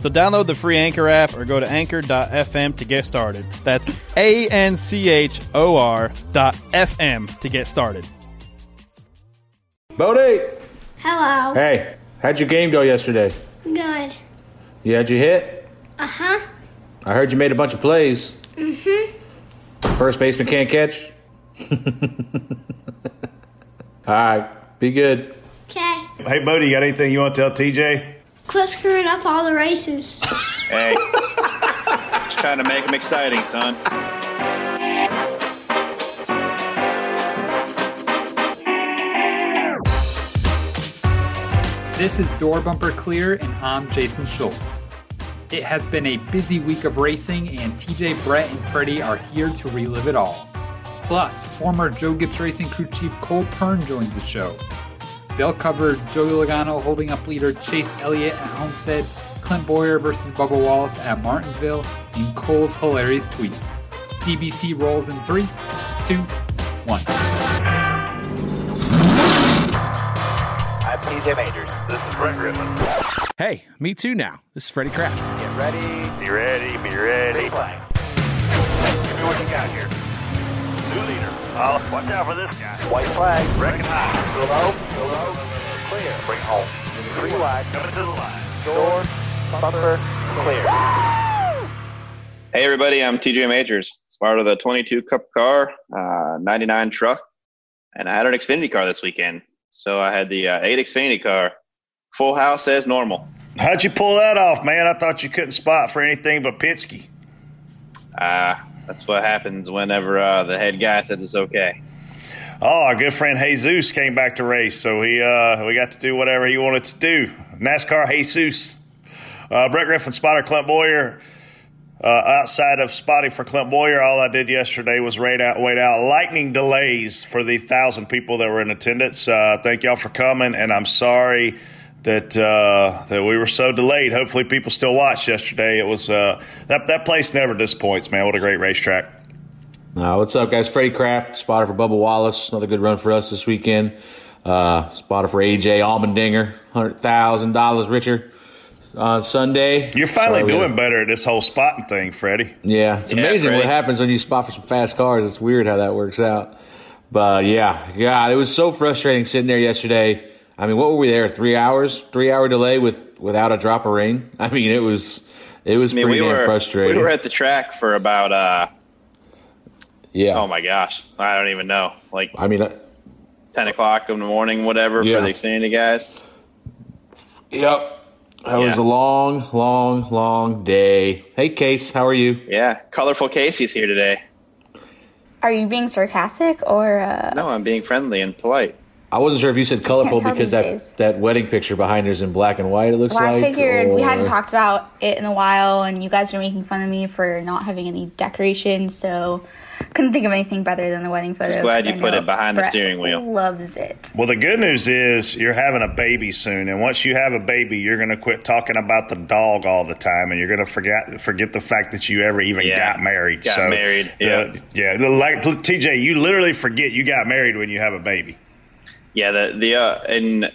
So download the free Anchor app or go to anchor.fm to get started. That's A N C H O R dot FM to get started. Bodie! Hello. Hey, how'd your game go yesterday? Good. You had your hit? Uh huh. I heard you made a bunch of plays. Mm-hmm. First baseman can't catch? All right, be good. Okay. Hey, Bodie, you got anything you want to tell TJ? Quit screwing up all the races. Hey, just trying to make them exciting, son. This is Door Bumper Clear, and I'm Jason Schultz. It has been a busy week of racing, and TJ, Brett, and Freddie are here to relive it all. Plus, former Joe Gibbs Racing crew chief Cole Pearn joins the show. They'll cover Joey Logano holding up leader Chase Elliott at Homestead, Clint Bowyer versus Bubba Wallace at Martinsville, and Cole's hilarious tweets. DBC rolls in three, two, one. I'm TJ Majors. This is Brett Griffin. Hey, me too now. This is Freddie Kraft. Get ready. Be ready. Be ready. Be playing. Give me what you got here. New leader. Oh, watch out for this guy. White flag. Recognize. Go low. Clear. Bring home. Three wide. Coming to the line. Door. Bumper. Clear. Hey, everybody, I'm TJ Majors. It's part of the 22 Cup car, uh, 99 truck, and I had an Xfinity car this weekend. So I had the uh, 8 Xfinity car, full house as normal. How'd you pull that off, man? I thought you couldn't spot for anything but Penske. Uh, that's what happens whenever uh, the head guy says it's okay. Oh, our good friend Jesus came back to race, so he uh, we got to do whatever he wanted to do. NASCAR Jesus. Uh, Brett Griffin, spotter Clint Bowyer. Uh, outside of spotting for Clint Bowyer, all I did yesterday was wait out, wait out lightning delays for the thousand people that were in attendance. Uh, thank y'all for coming, and I'm sorry that uh, that we were so delayed. Hopefully, people still watched yesterday. It was uh, that that place never disappoints, man. What a great racetrack. Uh, what's up, guys? Freddie Kraft, spotter for Bubba Wallace. Another good run for us this weekend. Uh, spotter for AJ Allmendinger, $100,000 richer on Sunday. You're finally So we had- doing better at this whole spotting thing, Freddie. Yeah, it's Yeah, amazing what happens when you spot for some fast cars. It's weird how that works out. But yeah, God, it was so frustrating sitting there yesterday. I mean, what were we there? Three hours, three hour delay with without a drop of rain. I mean, it was it was I mean, pretty we damn were frustrating. we were at the track for about uh, yeah, oh my gosh, I don't even know, like I mean, 10 o'clock in the morning, whatever, Yeah. for the Xfinity guys. yep. That was a long, long, long day. Hey, Case, how are you? Yeah, colorful Casey's here today. Are you being sarcastic or uh, No, I'm being friendly and polite. I wasn't sure if you said colorful because that days. that wedding picture behind her is in black and white. It looks well, like. I figured we hadn't talked about it in a while, and you guys were making fun of me for not having any decorations, so couldn't think of anything better than the wedding photo. Just glad 'cause you I put it behind the steering wheel. Loves it. Well, the good news is you're having a baby soon, and once you have a baby, you're going to quit talking about the dog all the time, and you're going to forget forget the fact that you ever even Yeah. got married. Got so, married, the- yeah. yeah. The, like TJ, you literally forget you got married when you have a baby. Yeah, the the uh, and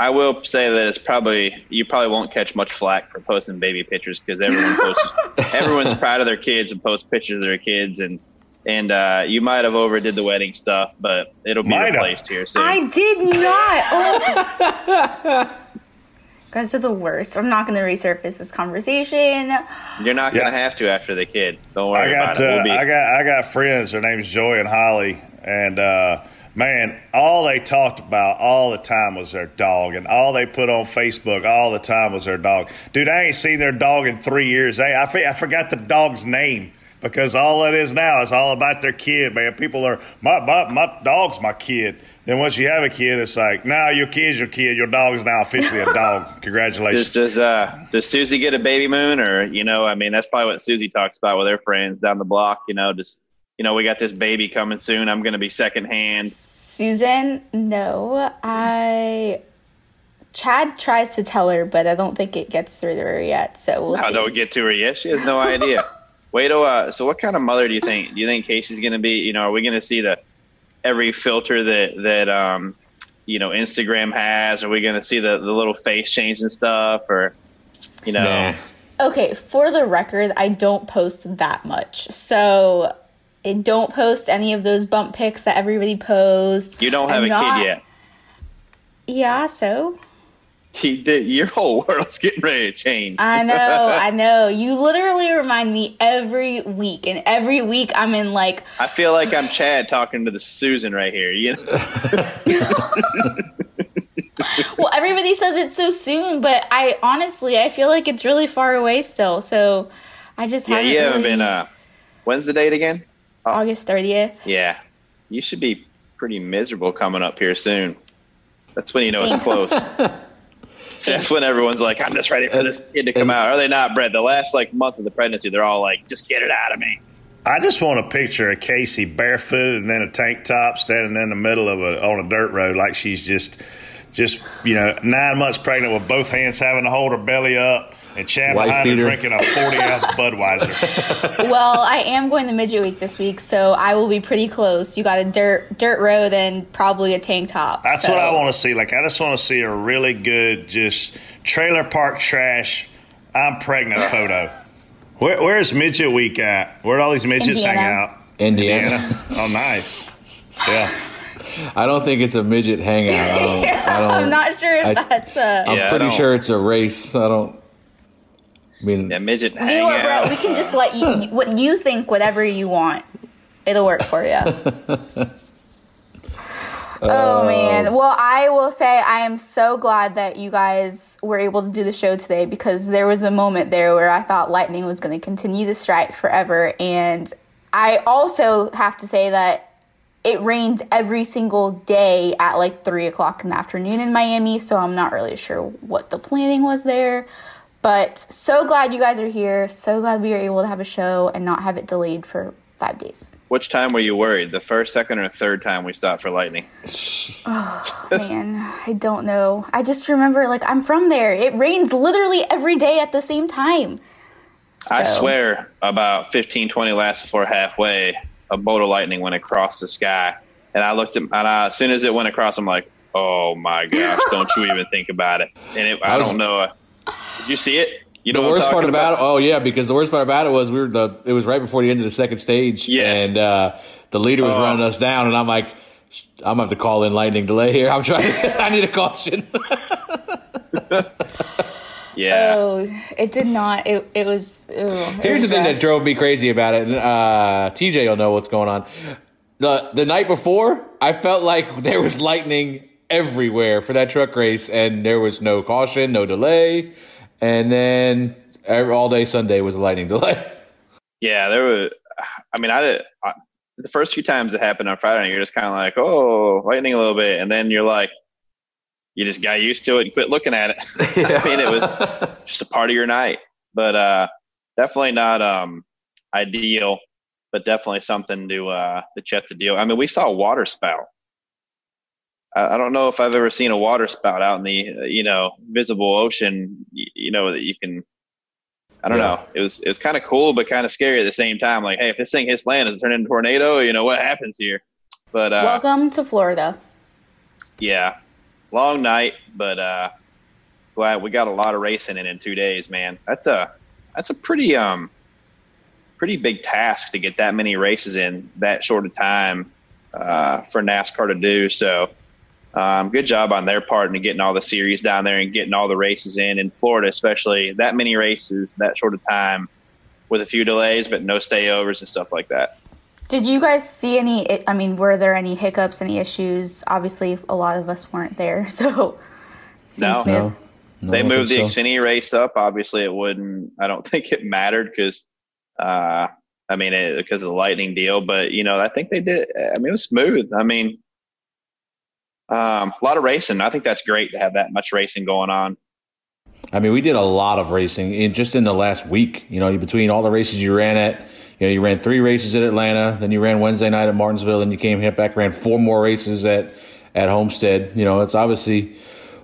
I will say that it's probably you probably won't catch much flack for posting baby pictures because everyone posts everyone's proud of their kids and posts pictures of their kids and and uh, you might have overdid the wedding stuff, but it'll be Might have. replaced here soon. I did not. Oh. guys are the worst. I'm not going to resurface this conversation. You're not Yeah. gonna have to after the kid. Don't worry I worry got about it. uh, We'll be, I got I got friends. Their name's Joy and Holly, and uh, man, all they talked about all the time was their dog, and all they put on Facebook all the time was their dog. Dude, I ain't seen their dog in three years. Hey, I, I forgot the dog's name because all it is now is all about their kid, man. People are my my, my dog's my kid. Then once you have a kid, it's like, now your kid's your kid. Your dog is now officially a dog. Congratulations. Does does uh does Susie get a baby moon or you know I mean that's probably what Susie talks about with her friends down the block. You know just you know we got this baby coming soon. I'm gonna be secondhand. Susan, no. I Chad tries to tell her, but I don't think it gets through to her yet. So we'll I see. don't get to her yet. She has no idea. Wait till uh so what kind of mother do you think? Do you think Casey's gonna be? You know are we gonna see the every filter that that um you know Instagram has? Are we gonna see the the little face change and stuff or you know? Nah. Okay, for the record, I don't post that much. So I don't post any of those bump pics that everybody posts. You don't have I'm a not- kid yet. Yeah, so He did. Your whole world's getting ready to change. I know, I know. You literally remind me every week, and every week I'm in like, I feel like I'm Chad talking to the Susan right here. You know? well, everybody says it's so soon, but I honestly I feel like it's really far away still. So I just yeah, haven't. you haven't really- been. Uh, when's the date again? August thirtieth. Yeah, you should be pretty miserable coming up here soon. That's when you know it's close. So that's when everyone's like, "I'm just ready for this kid to come out." Are they not, Brett? The last like month of the pregnancy, they're all like, "Just get it out of me." I just want a picture of Casey barefoot and in a tank top, standing in the middle of a on a dirt road like she's just, just you know, nine months pregnant with both hands having to hold her belly up and Chad Wife behind her drinking a forty ounce Budweiser. well, I am going to midget week this week, so I will be pretty close. You got a dirt dirt road and probably a tank top. That's so- what I want to see. Like I just want to see a really good, just trailer park trash. I'm pregnant photo. Where, where's midget week at? Where do all these midgets Indiana. hang out? Indiana. Oh, nice. Yeah. I don't think it's a midget hangout. I don't. I don't I'm not sure if I- that's a. I'm Yeah, pretty sure it's a race. I don't. I mean, Yeah, midget You know what, Brett? We can just let you what you think, whatever you want. It'll work for you. oh uh, man. Well, I will say I am so glad that you guys were able to do the show today because there was a moment there where I thought lightning was going to continue to strike forever, and I also have to say that it rained every single day at like three o'clock in the afternoon in Miami, so I'm not really sure what the planning was there. But so glad you guys are here. So glad we were able to have a show and not have it delayed for five days. Which time were you worried? The first, second, or third time we stopped for lightning? Oh, man, I don't know. I just remember like I'm from there. It rains literally every day at the same time. I swear, about 15, 20 laps before halfway, a bolt of lightning went across the sky, and I looked at, and I, as soon as it went across, I'm like, "Oh my gosh! Don't you even think about it." And it, I I was- don't know. Uh, did you see it? You know the worst part talking about it. Oh yeah, because the worst part about it was we were the. It was right before the end of the second stage. Yes. And uh, the leader was Oh. running us down, and I'm like, I'm gonna have to call in lightning delay here. I'm trying. I need a caution. Yeah. Oh, it did not. It it was. Ew, it Here's was the thing rough. that drove me crazy about it. and, Uh, TJ will know what's going on. The the night before, I felt like there was lightning everywhere for that truck race, and there was no caution, no delay, and then all day Sunday was a lightning delay. Yeah, there were. I mean, I did. I, the first few times it happened on Friday, night, you're just kind of like, "Oh, lightning a little bit," and then you're like, you just got used to it and quit looking at it. I mean, it was just a part of your night, but uh, definitely not um, ideal, but definitely something to uh, to check the deal. I mean, we saw a water spout. I, I don't know if I've ever seen a water spout out in the uh, you know visible ocean. You, you know that you can. I don't Yeah. know. It was it was kind of cool, but kind of scary at the same time. Like, hey, if this thing hits land, does it turn into a tornado? You know what happens here? But uh, Welcome to Florida. yeah, long night, but uh, glad we got a lot of racing in in two days, man. That's a that's a pretty um pretty big task to get that many races in that short a time uh, for NASCAR to do. So, um, good job on their part in getting all the series down there and getting all the races in in Florida, especially that many races that short of time with a few delays, but no stayovers and stuff like that. Did you guys see any? I mean, were there any hiccups, any issues? Obviously, a lot of us weren't there, so seems No. smooth. No, no, they I moved the think so. Xfinity race up. Obviously, it wouldn't. I don't think it mattered because, uh, I mean, it, because of the lightning deal. But you know, I think they did. I mean, it was smooth. I mean, um, a lot of racing. I think that's great to have that much racing going on. I mean, we did a lot of racing in just in the last week. You know, between all the races you ran at, you know, you ran three races at Atlanta, then you ran Wednesday night at Martinsville, and you came here back, ran four more races at at Homestead. You know, it's obviously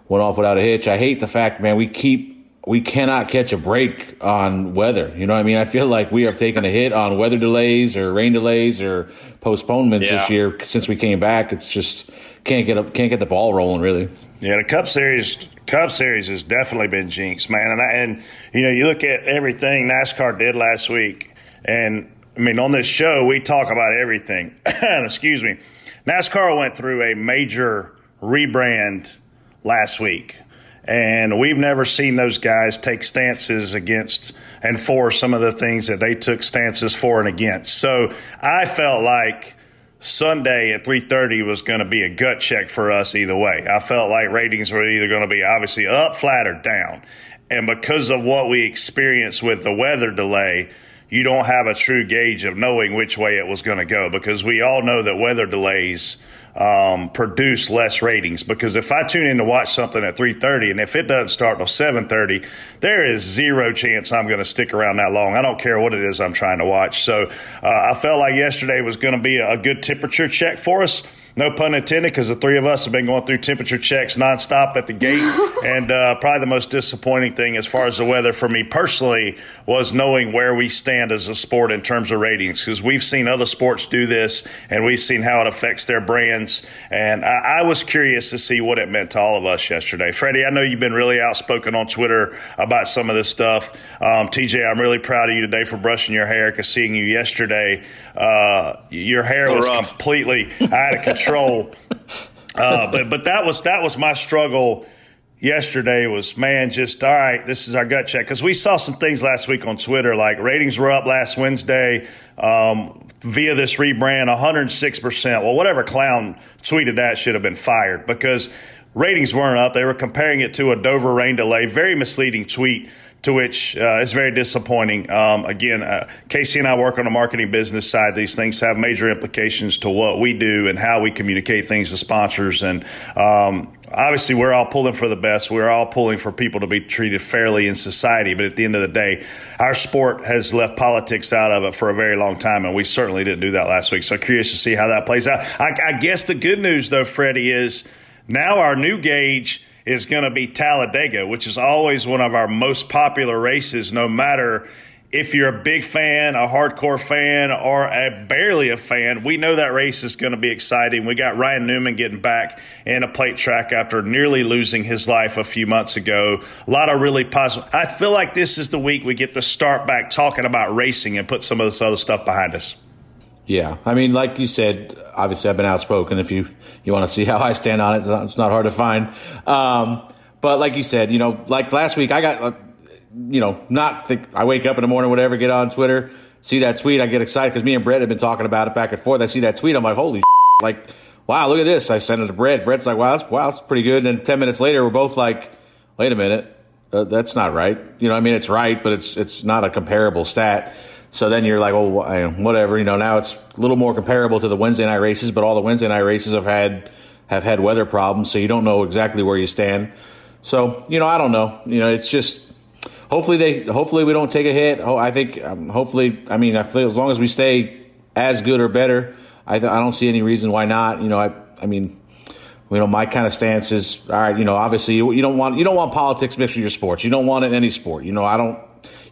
went off without a hitch. I hate the fact, man, we keep we cannot catch a break on weather. You know what I mean? I feel like we have taken a hit on weather delays or rain delays or postponements this year since we came back. It's just can't get up, can't get the ball rolling really. Yeah, the Cup Series, Cup Series has definitely been jinxed, man. And I, and you know, you look at everything NASCAR did last week, and I mean, on this show we talk about everything. Excuse me, NASCAR went through a major rebrand last week. And we've never seen those guys take stances against and for some of the things that they took stances for and against. So I felt like Sunday at 3:30 was going to be a gut check for us either way. I felt like ratings were either going to be obviously up, flat, or down. And because of what we experienced with the weather delay, you don't have a true gauge of knowing which way it was going to go because we all know that weather delays um, produce less ratings. Because if I tune in to watch something at 3:30 and if it doesn't start till 7:30, there is zero chance I'm going to stick around that long. I don't care what it is I'm trying to watch. So uh, I felt like yesterday was going to be a good temperature check for us. No pun intended, because the three of us have been going through temperature checks nonstop at the gate. and uh, probably the most disappointing thing, as far as the weather for me personally, was knowing where we stand as a sport in terms of ratings. Because we've seen other sports do this, and we've seen how it affects their brands. And I, I was curious to see what it meant to all of us yesterday. Freddie, I know you've been really outspoken on Twitter about some of this stuff. Um, TJ, I'm really proud of you today for brushing your hair, because seeing you yesterday, uh, your hair was rough. completely out of control. Uh, but but that was that was my struggle yesterday. Was man just all right? This is our gut check because we saw some things last week on Twitter like ratings were up last Wednesday um, via this rebrand, 106 percent. Well, whatever clown tweeted that should have been fired because ratings weren't up. They were comparing it to a Dover rain delay. Very misleading tweet to which uh, is very disappointing. Um, again, uh, Casey and I work on the marketing business side. These things have major implications to what we do and how we communicate things to sponsors. And um, obviously, we're all pulling for the best. We're all pulling for people to be treated fairly in society. But at the end of the day, our sport has left politics out of it for a very long time, and we certainly didn't do that last week. So curious to see how that plays out. I, I guess the good news, though, Freddie, is now our new gauge is going to be Talladega, which is always one of our most popular races, no matter if you're a big fan, a hardcore fan, or a barely a fan. We know that race is going to be exciting. We got Ryan Newman getting back in a plate track after nearly losing his life a few months ago. A lot of really positive. I feel like this is the week we get to start back talking about racing and put some of this other stuff behind us. Yeah, I mean, like you said, obviously I've been outspoken. If you you want to see how I stand on it, it's not, it's not hard to find. Um, but like you said, you know, like last week, I got, uh, you know, not think I wake up in the morning, whatever, get on Twitter, see that tweet, I get excited because me and Brett have been talking about it back and forth. I see that tweet, I'm like, holy, like, wow, look at this. I send it to Brett. Brett's like, wow, that's wow, that's pretty good. And then ten minutes later, we're both like, wait a minute, uh, that's not right. You know, I mean, it's right, but it's it's not a comparable stat. So then you're like, well, whatever. You know, now it's a little more comparable to the Wednesday night races, but all the Wednesday night races have had have had weather problems, so you don't know exactly where you stand. So you know, I don't know. You know, it's just hopefully they hopefully we don't take a hit. Ho- I think um, hopefully, I mean, I feel as long as we stay as good or better, I th- I don't see any reason why not. You know, I I mean. You know, my kind of stance is all right. You know, obviously, you, you don't want you don't want politics mixed with your sports. You don't want it in any sport. You know, I don't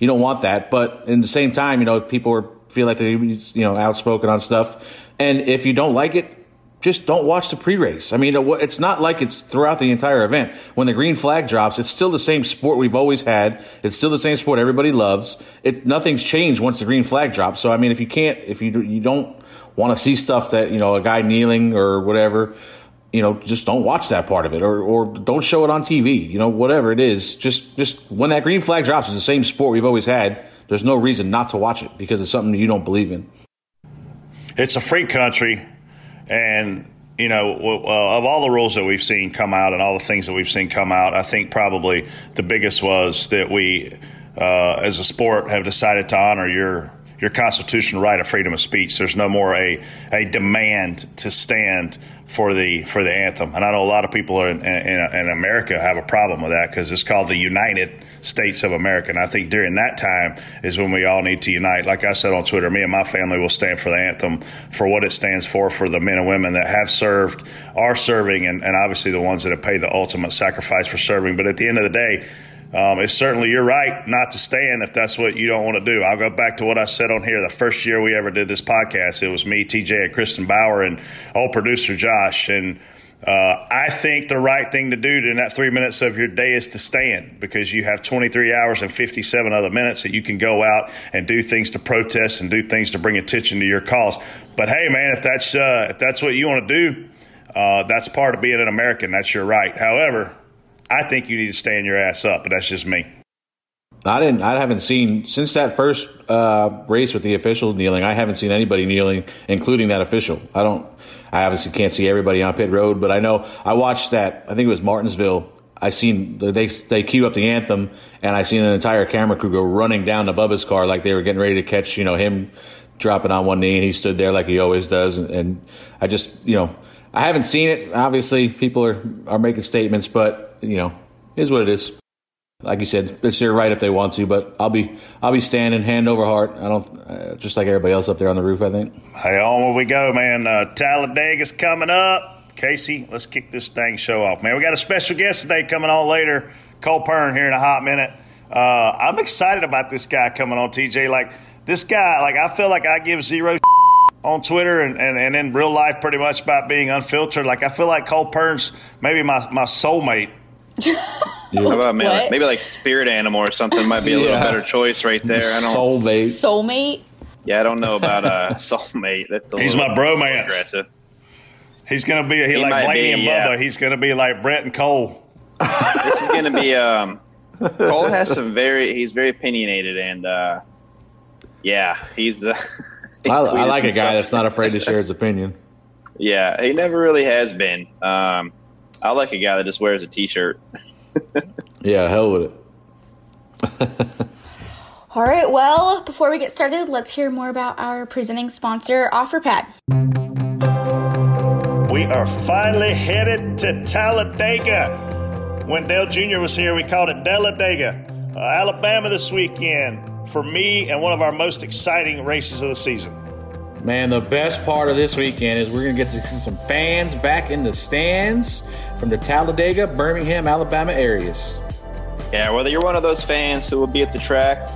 you don't want that. But in the same time, you know, if people are, feel like they're you know outspoken on stuff, and if you don't like it, just don't watch the pre-race. I mean, it's not like it's throughout the entire event. When the green flag drops, it's still the same sport we've always had. It's still the same sport everybody loves. It nothing's changed once the green flag drops. So I mean, if you can't, if you you don't want to see stuff that you know a guy kneeling or whatever, you know, just don't watch that part of it, or or don't show it on TV. You know, whatever it is, just just when that green flag drops, it's the same sport we've always had. There's no reason not to watch it because it's something you don't believe in. it's a free country, and you know, of all the rules that we've seen come out and all the things that we've seen come out, I think probably the biggest was that we, uh, as a sport, have decided to honor your your constitutional right of freedom of speech. There's no more a a demand to stand for the for the anthem, and I know a lot of people in, in, in America have a problem with that because it's called the United States of America. And I think during that time is when we all need to unite. Like I said on Twitter, me and my family will stand for the anthem for what it stands for for the men and women that have served, are serving, and, and obviously the ones that have paid the ultimate sacrifice for serving. But at the end of the day, um, it's certainly your right not to stand if that's what you don't want to do. I'll go back to what I said on here the first year we ever did this podcast. It was me, TJ, and Kristen Bauer, and old producer Josh. And uh, I think the right thing to do in that three minutes of your day is to stand because you have 23 hours and 57 other minutes that you can go out and do things to protest and do things to bring attention to your cause. But hey, man, if that's uh, if that's what you want to do, uh, that's part of being an American. That's your right. However, I think you need to stand your ass up, but that's just me. I didn't. I haven't seen since that first uh, race with the official kneeling. I haven't seen anybody kneeling, including that official. I don't. I obviously can't see everybody on pit road, but I know I watched that. I think it was Martinsville. I seen they they queue up the anthem, and I seen an entire camera crew go running down to Bubba's car like they were getting ready to catch you know him dropping on one knee, and he stood there like he always does. And, and I just you know I haven't seen it. Obviously, people are are making statements, but you know, is what it is like you said, it's their right if they want to, but I'll be I'll be standing hand over heart. I don't uh, just like everybody else up there on the roof. I think. Hey, on we go, man. Uh, Talladega's coming up. Casey, let's kick this dang show off, man. We got a special guest today coming on later. Cole Pearn here in a hot minute. Uh, I'm excited about this guy coming on, TJ. Like this guy, like I feel like I give zero on Twitter and, and, and in real life pretty much about being unfiltered. Like I feel like Cole Pearn's maybe my, my soulmate. How about maybe like, maybe like spirit animal or something might be a little better choice right there. I don't. Soulmate. Soulmate. Yeah, I don't know about uh, soulmate. That's a He's little my bromance. aggressive. He's gonna be he, He like might Blaney be, and yeah. He's gonna be like Brett and Cole. This is going to be. Um, Cole has some very. He's very opinionated and. Uh, yeah, he's. Uh, he I, I like a guy stuff. that's not afraid to share his opinion. Yeah, he never really has been. Um, I like a guy that just wears a t-shirt. Yeah, hell with it. All right, well, before we get started, let's hear more about our presenting sponsor, OfferPad. We are finally headed to Talladega. When Dale Jr. was here, we called it Deladega, uh, Alabama this weekend. For me, and one of our most exciting races of the season. Man, the best part of this weekend is we're gonna get to see some fans back in the stands from the Talladega, Birmingham, Alabama areas. Yeah, whether you're one of those fans who will be at the track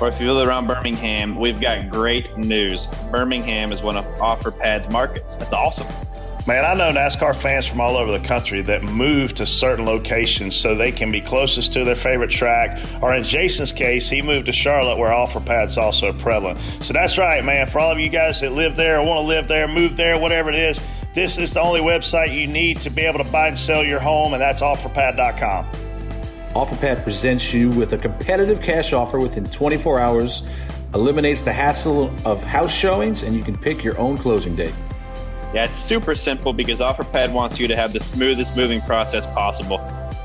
or if you live around Birmingham, we've got great news. Birmingham is one of OfferPad's markets. That's awesome. Man, I know NASCAR fans from all over the country that move to certain locations so they can be closest to their favorite track. Or in Jason's case, he moved to Charlotte where OfferPad's also prevalent. So that's right, man. For all of you guys that live there, want to live there, move there, whatever it is, this is the only website you need to be able to buy and sell your home, and that's OfferPad.com. OfferPad presents you with a competitive cash offer within 24 hours, eliminates the hassle of house showings, and you can pick your own closing date. Yeah, it's super simple because OfferPad wants you to have the smoothest moving process possible.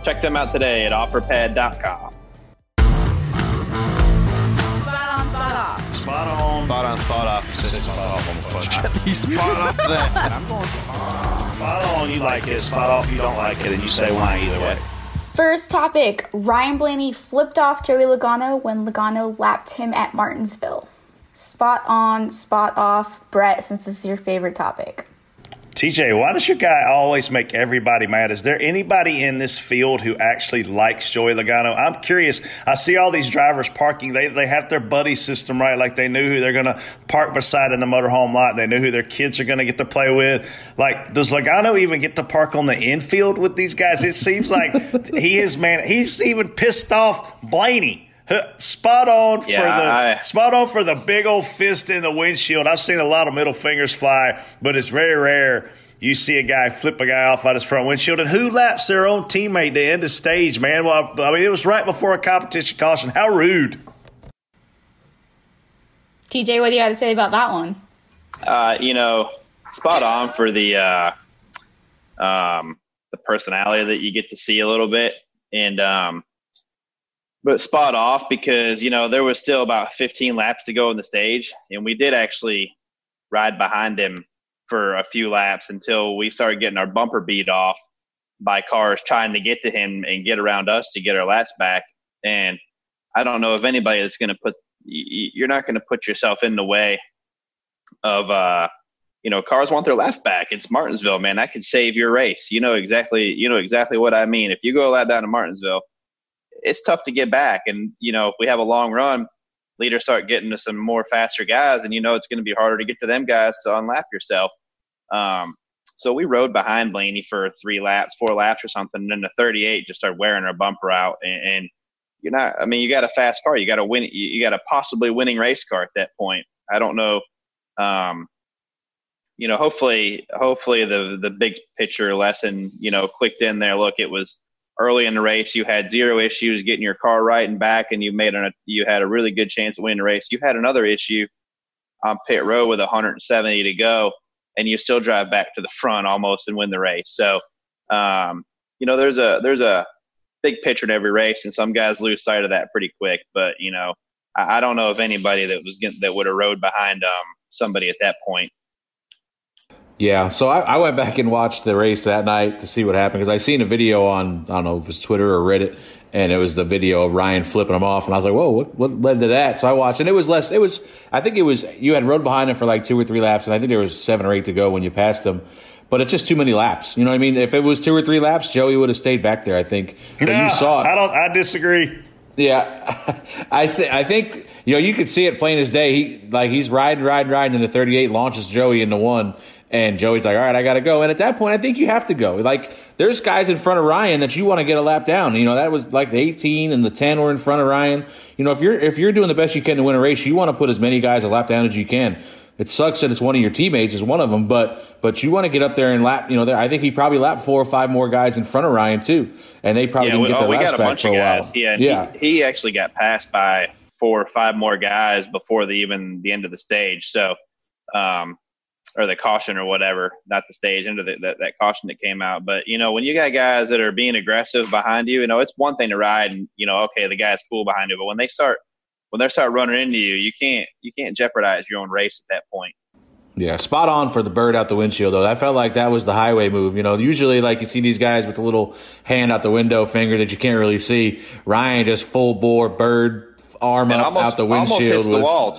Check them out today at OfferPad.com. Spot on. Spot on, spot off. Spot off on the fudge. Spot off that. I'm going spot on. You like it. Spot off. You don't like it, and you say why either way. First topic Ryan Blaney flipped off Joey Logano when Logano lapped him at Martinsville. Spot on, spot off. Brett, since this is your favorite topic. TJ, why does your guy always make everybody mad? Is there anybody in this field who actually likes Joey Logano? I'm curious. I see all these drivers parking. They, they have their buddy system, right? Like they knew who they're going to park beside in the motorhome lot. They knew who their kids are going to get to play with. Like, does Logano even get to park on the infield with these guys? It seems like he is, man. He's even pissed off Blaney. Huh, Spot on for the I- spot on for the big old fist in the windshield. I've seen a lot of middle fingers fly, but it's very rare you see a guy flip a guy off out his front windshield. And who laps their own teammate to end the stage, man? Well, I mean, it was right before a competition caution. How rude. TJ, what do you got to say about that one? Uh, you know, spot on for the uh, um, the personality that you get to see a little bit, and um, but spot off because you know there was still about 15 laps to go in the stage, and we did actually ride behind him for a few laps until we started getting our bumper beat off by cars trying to get to him and get around us to get our laps back. And I don't know if anybody that's going to put you're not going to put yourself in the way of uh you know cars want their laps back. It's martinsville man. That could save your race. You know exactly you know exactly what i mean. If you go a lap down to martinsville it's tough to get back. And you know if we have a long run leaders start getting to some more faster guys and you know it's going to be harder to get to them guys to unlap yourself. Um so we rode behind blaney for three laps four laps or something and then the 38 just started wearing our bumper out. And, and you're not i mean you got a fast car. You got a win you got a possibly winning race car at that point. I don't know um, you know, hopefully, hopefully the the big picture lesson, you know, clicked in there. Look, it was early in the race. You had zero issues getting your car right and back, and you made a you had a really good chance of winning the race. You had another issue on pit road with 170 to go, and you still drive back to the front almost and win the race. So, um, you know, there's a there's a big picture in every race, and some guys lose sight of that pretty quick. But you know, I, I don't know if anybody that was getting, that would have rode behind um, somebody at that point. Yeah, so I, I, went back and watched the race that night to see what happened because I seen a video on I don't know if it was Twitter or Reddit, and it was the video of Ryan flipping him off, and I was like, "Whoa, what, what led to that?" So I watched, and it was less. It was I think it was you had rode behind him for like two or three laps, and I think there was seven or eight to go when you passed him. But it's just too many laps. You know what I mean? If it was two or three laps, Joey would have stayed back there. I think. But no, you saw it. I don't. I disagree. Yeah, I think I think you know you could see it plain as day. He like he's riding, riding, riding, and the 38 launches Joey into one, and Joey's like, "All right, I got to go." And at that point, I think you have to go. Like there's guys in front of Ryan that you want to get a lap down. You know that was like the 18 and the 10 were in front of Ryan. You know if you're if you're doing the best you can to win a race, you want to put as many guys a lap down as you can. It sucks that it's one of your teammates is one of them, but but you want to get up there and lap. You know, there, I think he probably lapped four or five more guys in front of Ryan too, and they probably yeah, didn't get their oh, we laps got a back for a guys. while. Yeah, yeah. He, he actually got passed by four or five more guys before the even the end of the stage. So, um, or the caution or whatever, not the stage, into the, that, that caution that came out. But, you know, when you got guys that are being aggressive behind you, you know, it's one thing to ride and, you know, okay, the guy's cool behind you. But when they start, when they start running into you, you can't, you can't jeopardize your own race at that point. Yeah, spot on for the bird out the windshield though. I felt like that was the highway move. You know, usually like you see these guys with the little hand out the window finger that you can't really see. Ryan just full bore bird arm and up almost, out the windshield. Almost hits was, the wall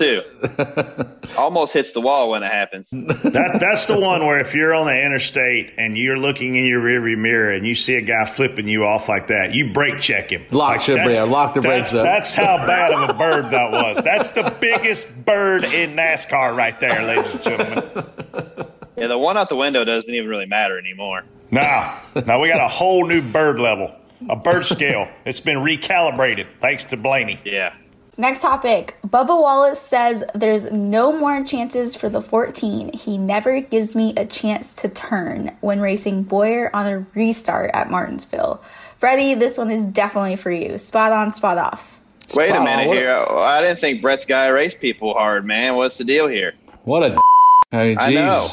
too. almost hits the wall when it happens. That that's the one where if you're on the interstate and you're looking in your rearview mirror and you see a guy flipping you off like that, you brake check him. Lock, like, yeah, lock the brakes that's, up. That's how bad of a bird that was. That's the biggest bird in NASCAR right there, ladies and gentlemen. Yeah, the one out the window doesn't even really matter anymore. Now, now we got a whole new bird level, a bird scale. It's been recalibrated thanks to Blaney. Yeah. Next topic. Bubba Wallace says there's no more chances for the 14. He never gives me a chance to turn when racing Bowyer on a restart at Martinsville. Freddie, this one is definitely for you. Spot on, spot off. Wait a minute on. here. I didn't think Brett's guy raced people hard, man. What's the deal here? What a I mean, I know.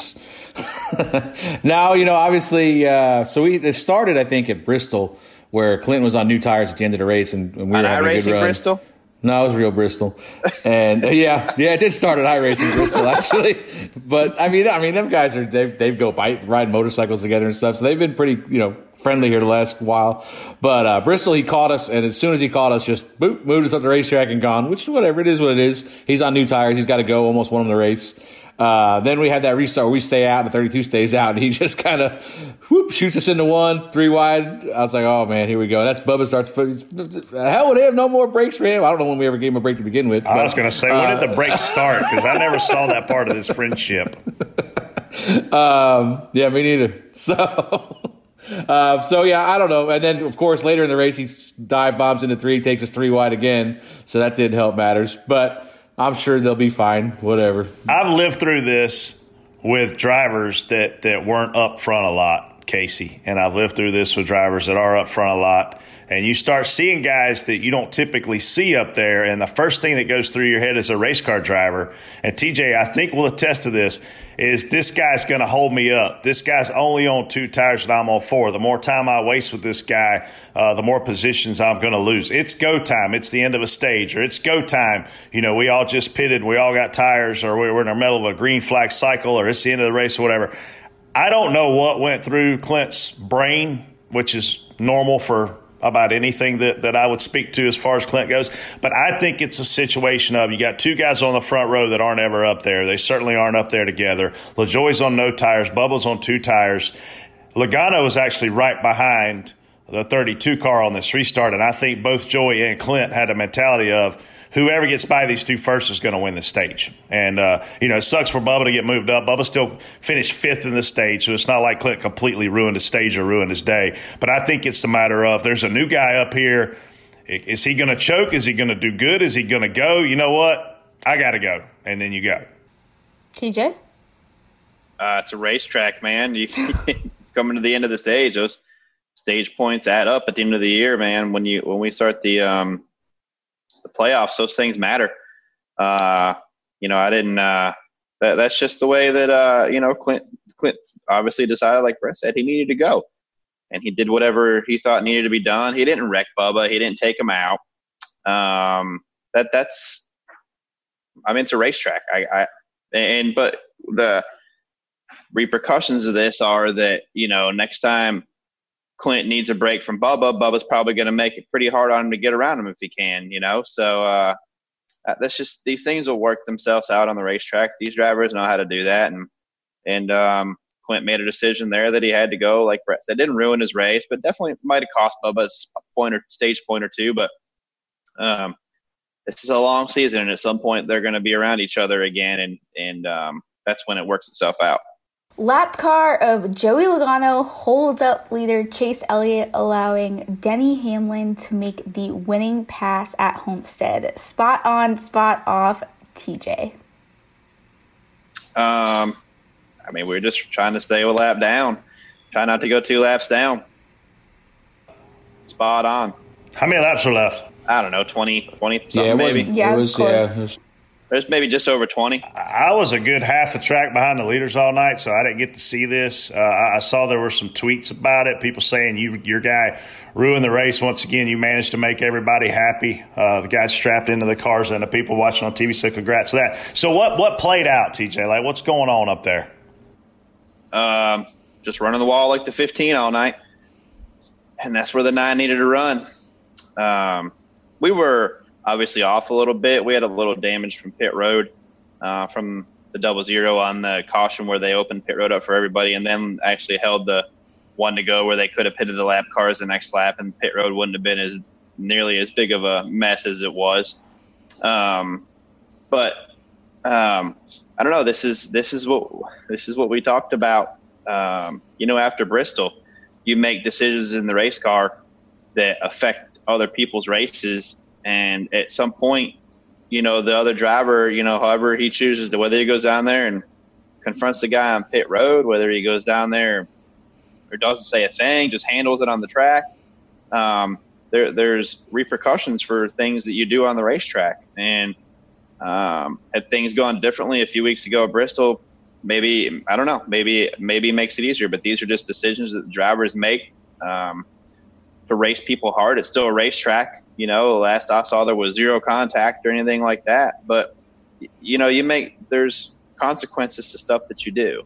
Now, you know, obviously, uh, so we it started, I think, at Bristol, where Clinton was on new tires at the end of the race, and, and we On were having a good iRacing run. Bristol? No, it was real Bristol, and uh, yeah, yeah, it did start at iRacing Bristol actually. But I mean, I mean, them guys are they they go bike ride motorcycles together and stuff, so they've been pretty you know friendly here the last while. But uh, Bristol, he caught us, and as soon as he caught us, just boop, moved us up the racetrack and gone. Which whatever it is, what it is. He's on new tires. He's got to go. Almost won him the race. Uh, then we had that restart. where We stay out, and 32 stays out, and he just kind of whoop shoots us into one, three wide. I was like, oh man, here we go. That's Bubba starts. The hell with have No more breaks for him. I don't know when we ever gave him a break to begin with. I but, was going to say, when did the break start? Because I never saw that part of this friendship. Um, yeah, me neither. So, uh, so yeah, I don't know. And then, of course, later in the race, he dive bombs into three, takes us three wide again. So that didn't help matters. But I'm sure they'll be fine. Whatever. I've lived through this with drivers that, that weren't up front a lot. Casey, and I've lived through this with drivers that are up front a lot. And you start seeing guys that you don't typically see up there, and the first thing that goes through your head as a race car driver, and TJ, I think will attest to this, is this guy's going to hold me up. This guy's only on two tires and I'm on four. The more time I waste with this guy, uh, the more positions I'm going to lose. It's go time. It's the end of a stage, or it's go time. You know, we all just pitted, we all got tires, or we're in the middle of a green flag cycle, or it's the end of the race, or whatever. I don't know what went through Clint's brain, which is normal for about anything that, that I would speak to as far as Clint goes. But I think it's a situation of you got two guys on the front row that aren't ever up there. They certainly aren't up there together. LaJoie's on no tires, Bubba's on two tires. Logano is actually right behind the 32 car on this restart. And I think both Joey and Clint had a mentality of whoever gets by these two first is going to win the stage. And, uh, you know, it sucks for Bubba to get moved up. Bubba still finished fifth in the stage, so it's not like Clint completely ruined his stage or ruined his day. But I think it's a matter of there's a new guy up here. Is he going to choke? Is he going to do good? Is he going to go? You know what? I got to go. And then you go. TJ? Uh, it's a racetrack, man. You, it's coming to the end of the stage. Those stage points add up at the end of the year, man. When you when we start the um, the playoffs, those things matter. Uh, you know, I didn't. Uh, that, that's just the way that uh, you know Clint. Clint obviously decided, like Brett said, he needed to go, and he did whatever he thought needed to be done. He didn't wreck Bubba. He didn't take him out. Um, that that's. I mean, it's a racetrack. I, I and but the repercussions of this are that you know next time Clint needs a break from Bubba, Bubba's probably going to make it pretty hard on him to get around him if he can, you know. So uh, that's just these things will work themselves out on the racetrack. These drivers know how to do that, and and um, Clint made a decision there that he had to go. Like Brett said, didn't ruin his race, but definitely might have cost Bubba a point or stage point or two. But um, this is a long season, and at some point they're going to be around each other again, and and um, that's when it works itself out. Lap car of Joey Logano holds up leader Chase Elliott, allowing Denny Hamlin to make the winning pass at Homestead. Spot on, spot off, TJ. Um, I mean, we're just trying to stay a lap down, try not to go two laps down. Spot on. How many laps are left? I don't know, 20, 20 something yeah, maybe. Yeah, it was close. yeah, it was- There's maybe just over 20. I was a good half a track behind the leaders all night, so I didn't get to see this. Uh, I saw there were some tweets about it. People saying you, your guy ruined the race once again. You managed to make everybody happy. Uh, the guys strapped into the cars and the people watching on TV. So congrats to that. So what what played out, TJ? Like what's going on up there? Um, just running the wall like the 15 all night. And that's where the nine needed to run. Um, we were obviously off a little bit. We had a little damage from pit road uh, from the double zero on the caution where they opened pit road up for everybody and then actually held the one to go where they could have pitted the lap cars the next lap and pit road wouldn't have been as nearly as big of a mess as it was. Um, but um, I don't know. This is this is what this is what we talked about. Um, you know, after Bristol, you make decisions in the race car that affect other people's races, and at some point, you know, the other driver, you know, however he chooses to, whether he goes down there and confronts the guy on pit road, whether he goes down there or doesn't say a thing, just handles it on the track. Um, there, there's repercussions for things that you do on the racetrack, and um, had things gone differently a few weeks ago at Bristol, maybe I don't know, maybe maybe it makes it easier. But these are just decisions that drivers make um, to race people hard. It's still a racetrack, you know. Last I saw, there was zero contact or anything like that. But you know, you make there's consequences to stuff that you do.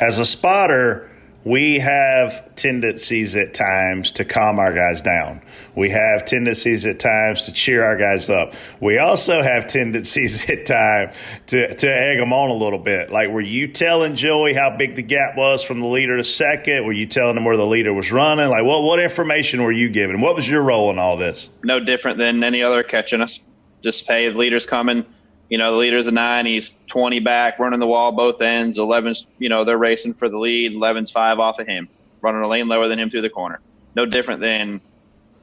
As a spotter, we have tendencies at times to calm our guys down. We have tendencies at times to cheer our guys up. We also have tendencies at times to, to egg them on a little bit. Like, were you telling Joey how big the gap was from the leader to second? Were you telling him where the leader was running? Like, what, what information were you giving? What was your role in all this? no different than any other catching us. Just hey, the leader's coming. You know, the leader's a nine. He's 20 back, running the wall both ends. 11's, you know, they're racing for the lead. 11's five off of him, running a lane lower than him through the corner. No different than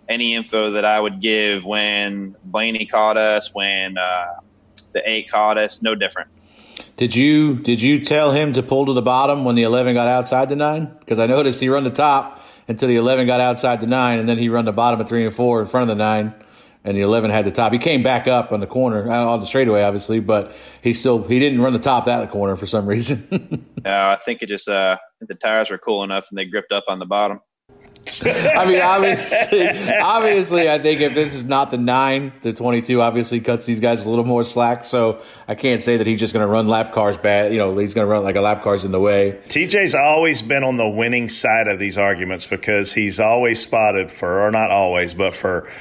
any info that I would give when Blaney caught us, when uh, the eight caught us. No different. Did you did you tell him to pull to the bottom when the eleven got outside the nine? Because I noticed he run the top until the eleven got outside the nine, and then he run the bottom of three and four in front of the nine, and the eleven had the top. He came back up on the corner uh, on the straightaway, obviously, but he still he didn't run the top that corner for some reason. Uh, I think it just uh, the tires were cool enough and they gripped up on the bottom. I mean, obviously, obviously, I think if this is not the nine, the twenty-two obviously cuts these guys a little more slack. So I can't say that he's just going to run lap cars bad. You know, he's going to run like a lap cars in the way. TJ's always been on the winning side of these arguments because he's always spotted for, or not always, but for,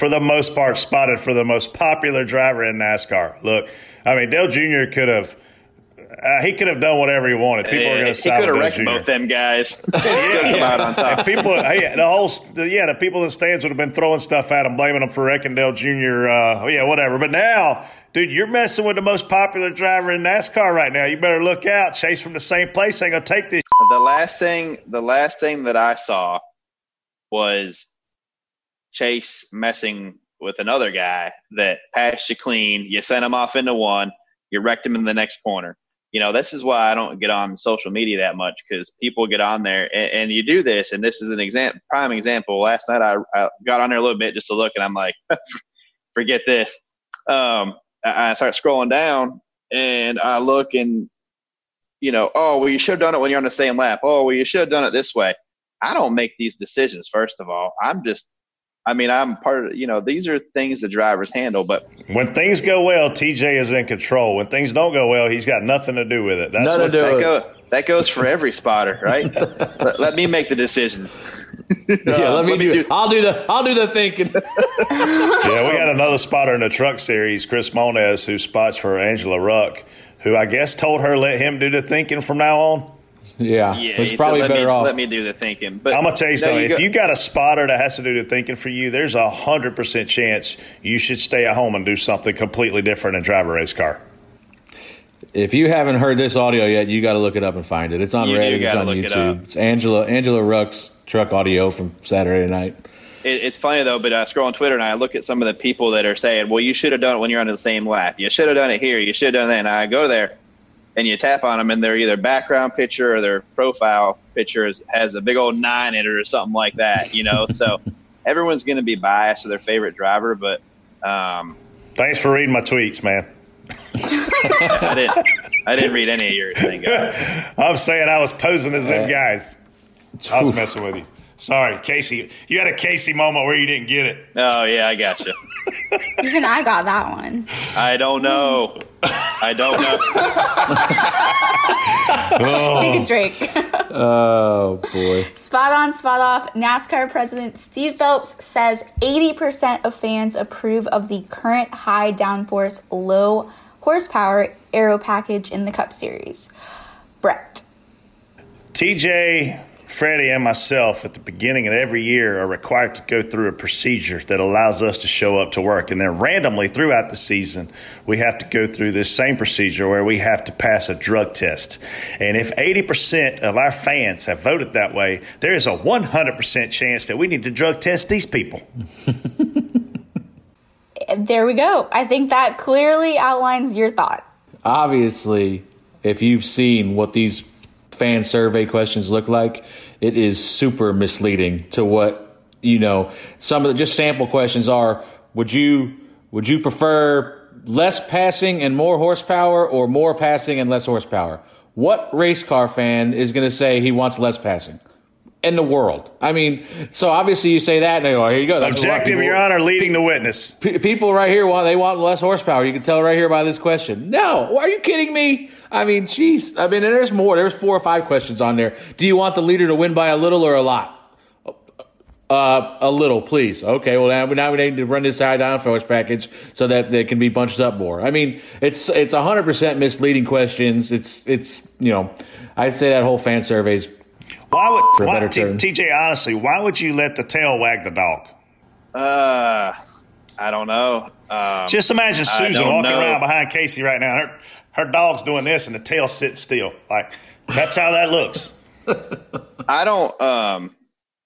for the most part, spotted for the most popular driver in NASCAR. Look, I mean, Dale Jr. could have. Uh, he could have done whatever he wanted. People are going to side could have with wrecked Dale Jr. both them guys. Still come out on top. People, hey, the whole, the, yeah, the people in the stands would have been throwing stuff at him, blaming him for wrecking Dale Jr. Uh, yeah, whatever. But now, dude, you're messing with the most popular driver in NASCAR right now. You better look out. Chase from the same place ain't gonna take this. the last thing the last thing that I saw was Chase messing with another guy that passed you clean. You sent him off into one. You wrecked him in the next corner. You know, this is why I don't get on social media that much because people get on there and, and, you do this. And this is an example, prime example. Last night I, I, got on there a little bit just to look, and I'm like, forget this. Um, I, I start scrolling down and I look and you know, oh, well, you should have done it when you're on the same lap. Oh, well, you should have done it this way. I don't make these decisions, first of all. I'm just, I mean, I'm part of, you know, these are things the drivers handle, but When things go well, TJ is in control. When things don't go well, he's got nothing to do with it. That's Nothing what to do that, with go, that goes for every spotter, right? let, let me make the decisions. Yeah, uh, let me, let me do, do- I'll do the I'll do the thinking. Yeah, we got another spotter in the truck series, Chris Moniz, who spots for Angela Ruck, who I guess told her let him do the thinking from now on. Yeah, Yeah, it's probably said, better me, off. Let me do the thinking. But I'm gonna tell you no, something. go- if you got a spotter that has to do the thinking for you, there's a hundred percent chance you should stay at home and do something completely different and drive a race car. If you haven't heard this audio yet, you got to look it up and find it. It's on You do Reddit. It's on look it YouTube. It's Angela Angela Ruck's truck audio from Saturday night. it, it's funny though, but I scroll on Twitter and I look at some of the people that are saying, "Well, you should have done it when you're on the same lap. You should have done it here. You should have done that." And I go there, and you tap on them, and their either background picture or their profile picture is, has a big old nine in it or something like that. You know, so everyone's going to be biased to their favorite driver, but um, Thanks for reading my tweets, man. I didn't. I didn't read any of yours. Thank God. I'm saying I was posing as them guys. I was messing with you. Sorry, Casey. You had a Casey moment where you didn't get it. Oh yeah, I got you. Even I got that one. I don't know. I don't know. Take a oh. drink. Oh boy. spot on, spot off. NASCAR President Steve Phelps says 80% of fans approve of the current high downforce, low horsepower aero package in the Cup Series. Brett. TJ, Freddie, and myself at the beginning of every year are required to go through a procedure that allows us to show up to work. And then randomly throughout the season, we have to go through this same procedure where we have to pass a drug test. And if 80% of our fans have voted that way, there is a 100% chance that we need to drug test these people. There we go. I think that clearly outlines your thought. Obviously, if you've seen what these fan survey questions look like, it is super misleading to what you know. Some of the just sample questions are: Would you would you prefer less passing and more horsepower, or more passing and less horsepower? What race car fan is going to say he wants less passing? In the world, I mean, so obviously you say that, and they go, "Here you go." That's what a lot of Objective, Your Honor, leading the witness. P- people right here want they want less horsepower. You can tell right here by this question. No, are you kidding me? I mean, jeez. I mean, and there's more. There's four or five questions on there. Do you want the leader to win by a little or a lot? Uh, a little, please. Okay. Well, now, now we need to run this high downforce package so that they can be bunched up more. I mean, it's it's hundred percent misleading questions. It's it's you know, I'd say that whole fan survey's Why would why, T- TJ? Honestly, why would you let the tail wag the dog? Uh, I don't know. Um, Just imagine Susan walking know. around behind Casey right now. Her her dog's doing this, and the tail sits still. Like that's how that looks. I don't. Um,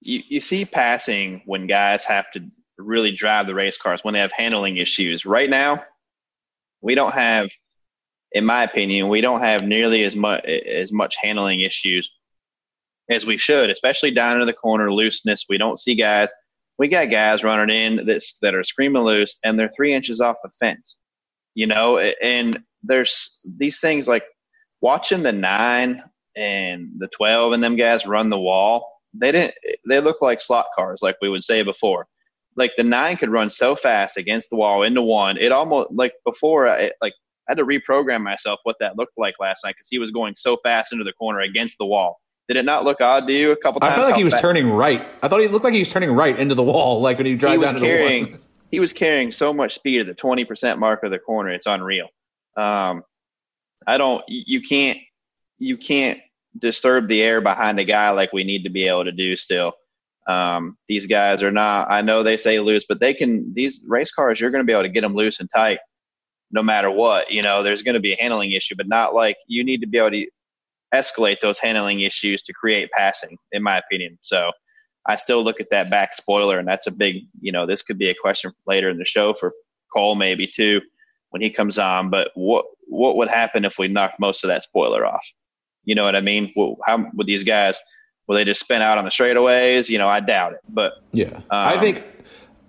you you see passing when guys have to really drive the race cars when they have handling issues. Right now, we don't have in my opinion, we don't have nearly as much as much handling issues as we should, especially down into the corner looseness. We don't see guys. We got guys running in that that are screaming loose, and they're three inches off the fence. You know, and there's these things like watching the nine and the twelve and them guys run the wall. They didn't. They look like slot cars, like we would say before. Like the nine could run so fast against the wall into one. It almost like before. I, like I had to reprogram myself what that looked like last night because he was going so fast into the corner against the wall. Did it not look odd to you a couple times? I felt like he was turning right. I thought he looked like he was turning right into the wall, like when drive he was down to the carrying he was carrying so much speed at the 20% mark of the corner it's unreal um, i don't you you can't you can't disturb the air behind a guy like we need to be able to do still um, these guys are not i know they say loose but they can these race cars you're going to be able to get them loose and tight no matter what you know there's going to be a handling issue but not like you need to be able to escalate those handling issues to create passing in my opinion so I still look at that back spoiler, and that's a big, you know, this could be a question later in the show for Cole maybe too when he comes on. But what what would happen if we knocked most of that spoiler off? You know what I mean? Well, how would these guys? Will they just spin out on the straightaways? You know, I doubt it. But Yeah, I Um, think.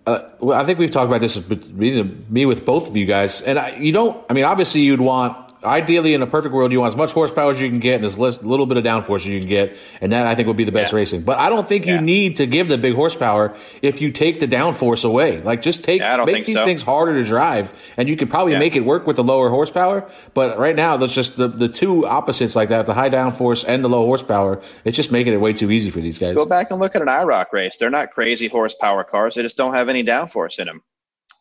Uh, well, I think we've talked about this with me, me with both of you guys, and I, you don't. I mean, obviously, you'd want ideally in a perfect world, you want as much horsepower as you can get and as little bit of downforce as you can get, and that I think would be the best Yeah. racing. But I don't think you need to give the big horsepower if you take the downforce away. Like, just take Yeah, make these so. things harder to drive, and you could probably Yeah. make it work with the lower horsepower. But right now, that's just the the two opposites like that: the high downforce and the low horsepower. It's just making it way too easy for these guys. go back and look at an IROC race. They're not crazy horsepower cars. They just don't have any downforce in them.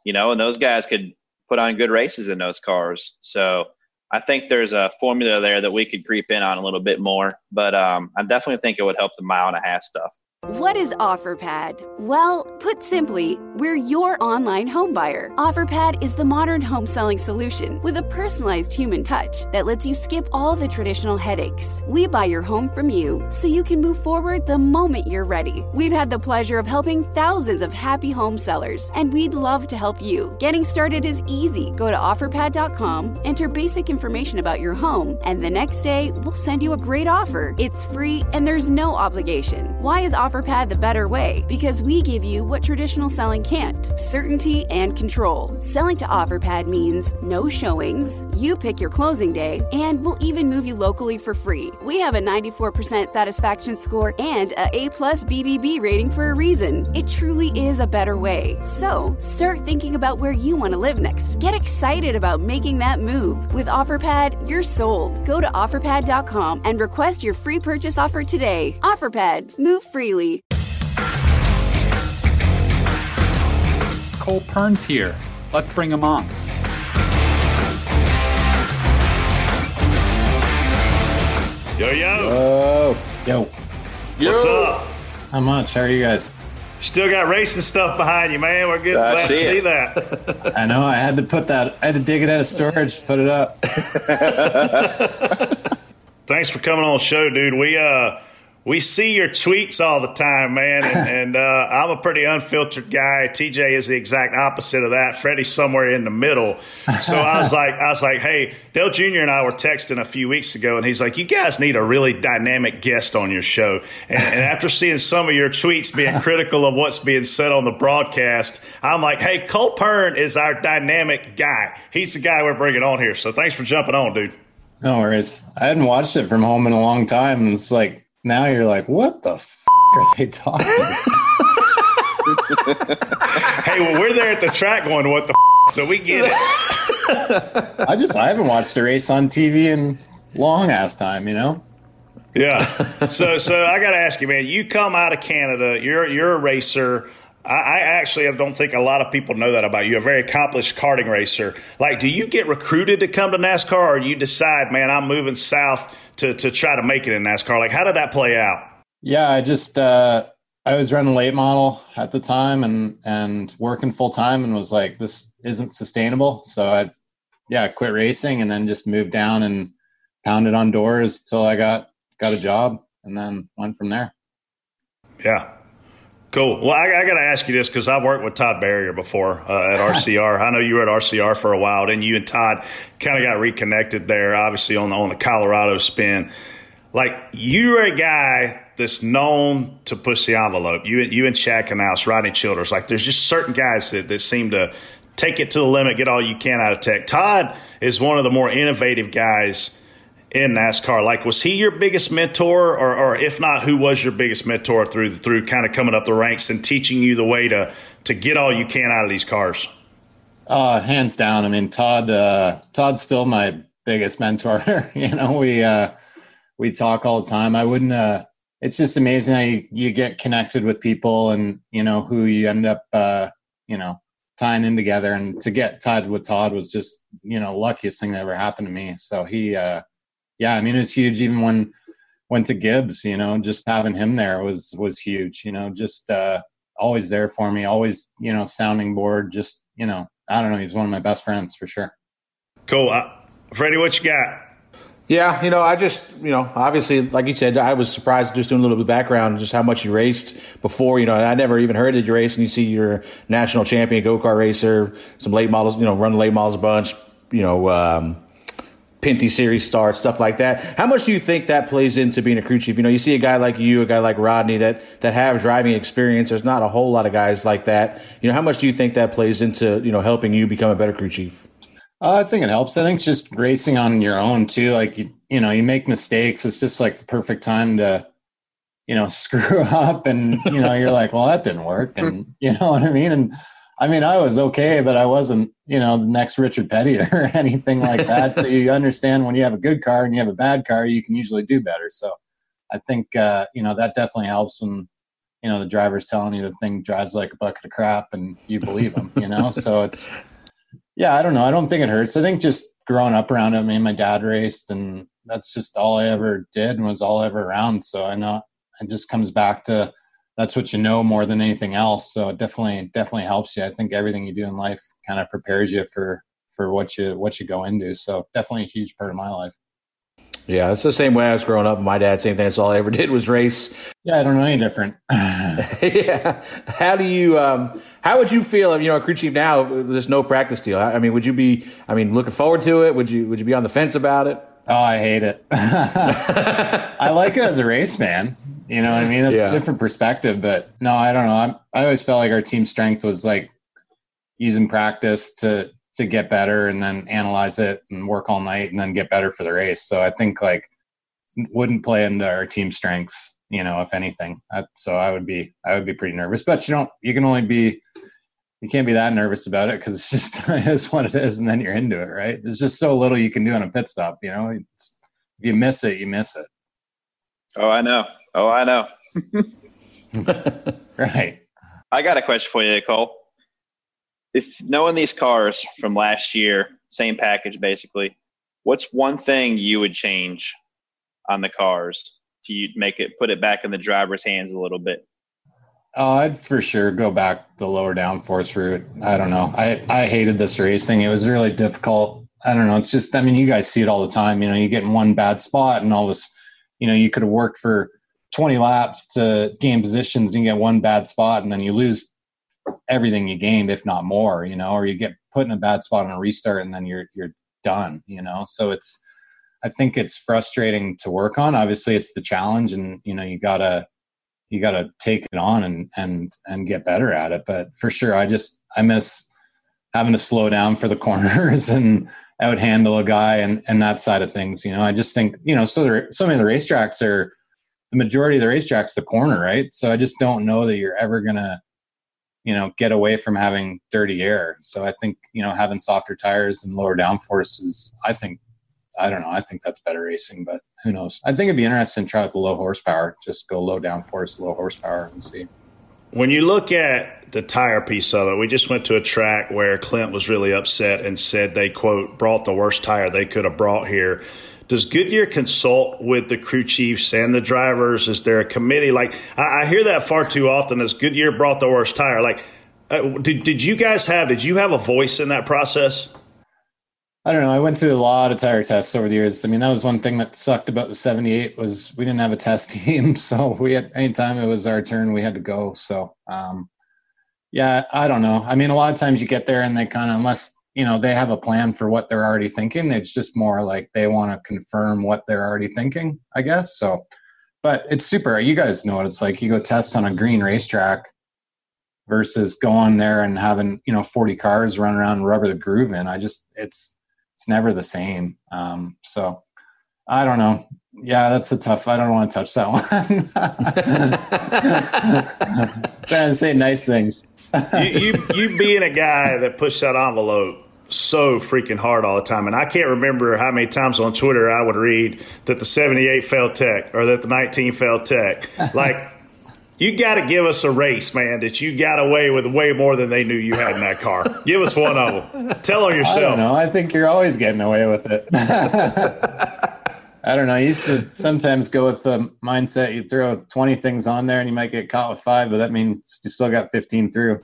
You know, and those guys could put on good races in those cars. So I think there's a formula there that we could creep in on a little bit more. But um, I definitely think it would help the mile and a half stuff. What is OfferPad? Well, put simply, we're your online home buyer. OfferPad is the modern home selling solution with a personalized human touch that lets you skip all the traditional headaches. We buy your home from you so you can move forward the moment you're ready. We've had the pleasure of helping thousands of happy home sellers, and we'd love to help you. Getting started is easy. Go to offerpad.com, enter basic information about your home, and the next day we'll send you a great offer. It's free and there's no obligation. Why is OfferPad the better way? Because we give you what traditional selling can't certainty and control. Selling to OfferPad means no showings, you pick your closing day, and we'll even move you locally for free. We have a 94% satisfaction score and a A plus BBB rating for a reason. It truly is a better way. So start thinking about where you want to live next. Get excited about making that move. With OfferPad, you're sold. Go to offerpad.com and request your free purchase offer today. OfferPad, move freely. Cole Pearn's here. Let's bring him on. Yo, yo. Oh, Yo, What's up? how much? How are you guys? Still got racing stuff behind you, man. We're good. I Glad to see see it. that. I know I had to put that. I had to dig it out of storage, to put it up. Thanks for coming on the show, dude. We uh we see your tweets all the time, man, and, and uh, I'm a pretty unfiltered guy. TJ is the exact opposite of that. Freddie's somewhere in the middle. So I was like, I was like, hey, Dale Jr. and I were texting a few weeks ago, and he's like, you guys need a really dynamic guest on your show. And, and after seeing some of your tweets being critical of what's being said on the broadcast, I'm like, hey, Cole Pearn is our dynamic guy. He's the guy we're bringing on here. So thanks for jumping on, dude. No worries. I hadn't watched it from home in a long time. And it's like now you're like, what the f- are they talking? Hey, well, we're there at the track going, what the f-? So we get it. I just I haven't watched a race on TV in long ass time. You know. Yeah. So, so I got to ask you, man, you come out of Canada, you're, you're a racer. I, I actually don't think a lot of people know that about you. A very accomplished karting racer. Like, do you get recruited to come to NASCAR or you decide, man, I'm moving south to, to try to make it in NASCAR? Like, how did that play out? Yeah, I just uh, I was running late model at the time and and working full time and was like, this isn't sustainable. So I, yeah, I quit racing and then just moved down and pounded on doors till I got got a job and then went from there. Yeah. Cool. Well, I, I got to ask you this because I've worked with Todd Berrier before uh, at RCR. I know you were at RCR for a while, and you and Todd kind of got reconnected there, obviously on the on the Colorado spin. Like you're a guy that's known to push the envelope. You you and Chad Knaus, Rodney Childers. Like there's just certain guys that, that seem to take it to the limit, get all you can out of tech. Todd is one of the more innovative guys in NASCAR. Like, was he your biggest mentor, or, or if not, who was your biggest mentor through through kind of coming up the ranks and teaching you the way to to get all you can out of these cars? Uh, hands down. I mean, Todd. Uh, Todd's still my biggest mentor. you know, we uh, we talk all the time. I wouldn't. Uh, it's just amazing how you, you get connected with people, and you know who you end up. Uh, you know, tying in together, and to get tied with Todd was just you know luckiest thing that ever happened to me. So he. Uh, yeah, I mean, it's huge. Even when went to Gibbs, you know, just having him there was was huge. You know, just uh, always there for me, always you know, sounding board. Just you know, I don't know. He's one of my best friends for sure. Cool, uh, Freddie. What you got? Yeah, you know, I just, you know, obviously, like you said, I was surprised just doing a little bit of background, just how much you raced before. You know, I never even heard that you raced, and you see you're national champion go kart racer, some late models, you know, run late models a bunch, you know, um, Pinty series start, stuff like that. How much do you think that plays into being a crew chief? You know, you see a guy like you, a guy like Rodney that that have driving experience. There's not a whole lot of guys like that. You know, how much do you think that plays into you know helping you become a better crew chief? Uh, I think it helps. I think just racing on your own too. Like you, you know, you make mistakes. It's just like the perfect time to, you know, screw up, and you know, you're like, well, that didn't work, and you know what I mean, and I mean, I was okay, but I wasn't, you know, the next Richard Petty or anything like that. so you understand when you have a good car and you have a bad car, you can usually do better. So I think, uh, you know, that definitely helps when, you know, the driver's telling you the thing drives like a bucket of crap and you believe them, you know? so it's, yeah, I don't know. I don't think it hurts. I think just growing up around it, I mean, my dad raced and that's just all I ever did and was all ever around. So I know it just comes back to, that's what you know more than anything else. So it definitely definitely helps you. I think everything you do in life kind of prepares you for for what you what you go into. So definitely a huge part of my life. Yeah, it's the same way I was growing up. My dad, same thing. That's all I ever did was race. Yeah, I don't know any different. yeah. How do you? Um, how would you feel if you know a crew chief now? There's no practice deal. I mean, would you be? I mean, looking forward to it? Would you? Would you be on the fence about it? Oh, I hate it. I like it as a race man. You know what I mean? It's yeah. a different perspective, but no, I don't know. I'm, I always felt like our team strength was like using practice to to get better and then analyze it and work all night and then get better for the race. So I think like wouldn't play into our team strengths, you know, if anything. so I would be I would be pretty nervous, but you don't you can only be you can't be that nervous about it because it's just it is what it is, and then you're into it, right? There's just so little you can do on a pit stop, you know. It's, if you miss it, you miss it. Oh, I know. Oh, I know. right. I got a question for you, Nicole. If knowing these cars from last year, same package basically, what's one thing you would change on the cars to make it put it back in the driver's hands a little bit? Oh, I'd for sure go back the lower downforce route. I don't know. I, I hated this racing. It was really difficult. I don't know. It's just, I mean, you guys see it all the time. You know, you get in one bad spot and all this, you know, you could have worked for 20 laps to gain positions and get one bad spot and then you lose everything you gained, if not more, you know, or you get put in a bad spot on a restart and then you're, you're done, you know? So it's, I think it's frustrating to work on. Obviously it's the challenge and, you know, you gotta, you got to take it on and and and get better at it. But for sure, I just I miss having to slow down for the corners and out handle a guy and and that side of things. You know, I just think you know so there so many of the racetracks are the majority of the racetracks the corner, right? So I just don't know that you're ever gonna you know get away from having dirty air. So I think you know having softer tires and lower downforce is I think I don't know. I think that's better racing, but who knows? I think it'd be interesting to try out the low horsepower. Just go low downforce, low horsepower, and see. When you look at the tire piece of it, we just went to a track where Clint was really upset and said they quote brought the worst tire they could have brought here. Does Goodyear consult with the crew chiefs and the drivers? Is there a committee? Like I, I hear that far too often. As Goodyear brought the worst tire, like uh, did did you guys have? Did you have a voice in that process? I don't know. I went through a lot of tire tests over the years. I mean, that was one thing that sucked about the 78 was we didn't have a test team. So we had anytime it was our turn, we had to go. So, um, yeah, I don't know. I mean, a lot of times you get there and they kind of, unless, you know, they have a plan for what they're already thinking, it's just more like they want to confirm what they're already thinking, I guess. So, but it's super. You guys know what it's like. You go test on a green racetrack versus going there and having, you know, 40 cars run around and rubber the groove in. I just, it's, it's never the same. Um, so I don't know. Yeah, that's a tough. I don't want to touch that one. Trying to say nice things. you, you you being a guy that pushed that envelope so freaking hard all the time, and I can't remember how many times on Twitter I would read that the '78 failed tech or that the '19 failed tech. Like you got to give us a race, man, that you got away with way more than they knew you had in that car. give us one of them. Tell on yourself. I. I think you're always getting away with it. I don't know. I used to sometimes go with the mindset you throw 20 things on there and you might get caught with five, but that means you still got 15 through.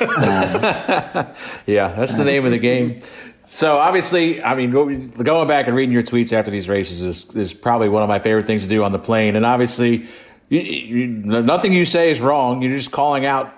yeah, that's the name of the game. So obviously, I mean, going back and reading your tweets after these races is, is probably one of my favorite things to do on the plane. And obviously, you, you, nothing you say is wrong. You're just calling out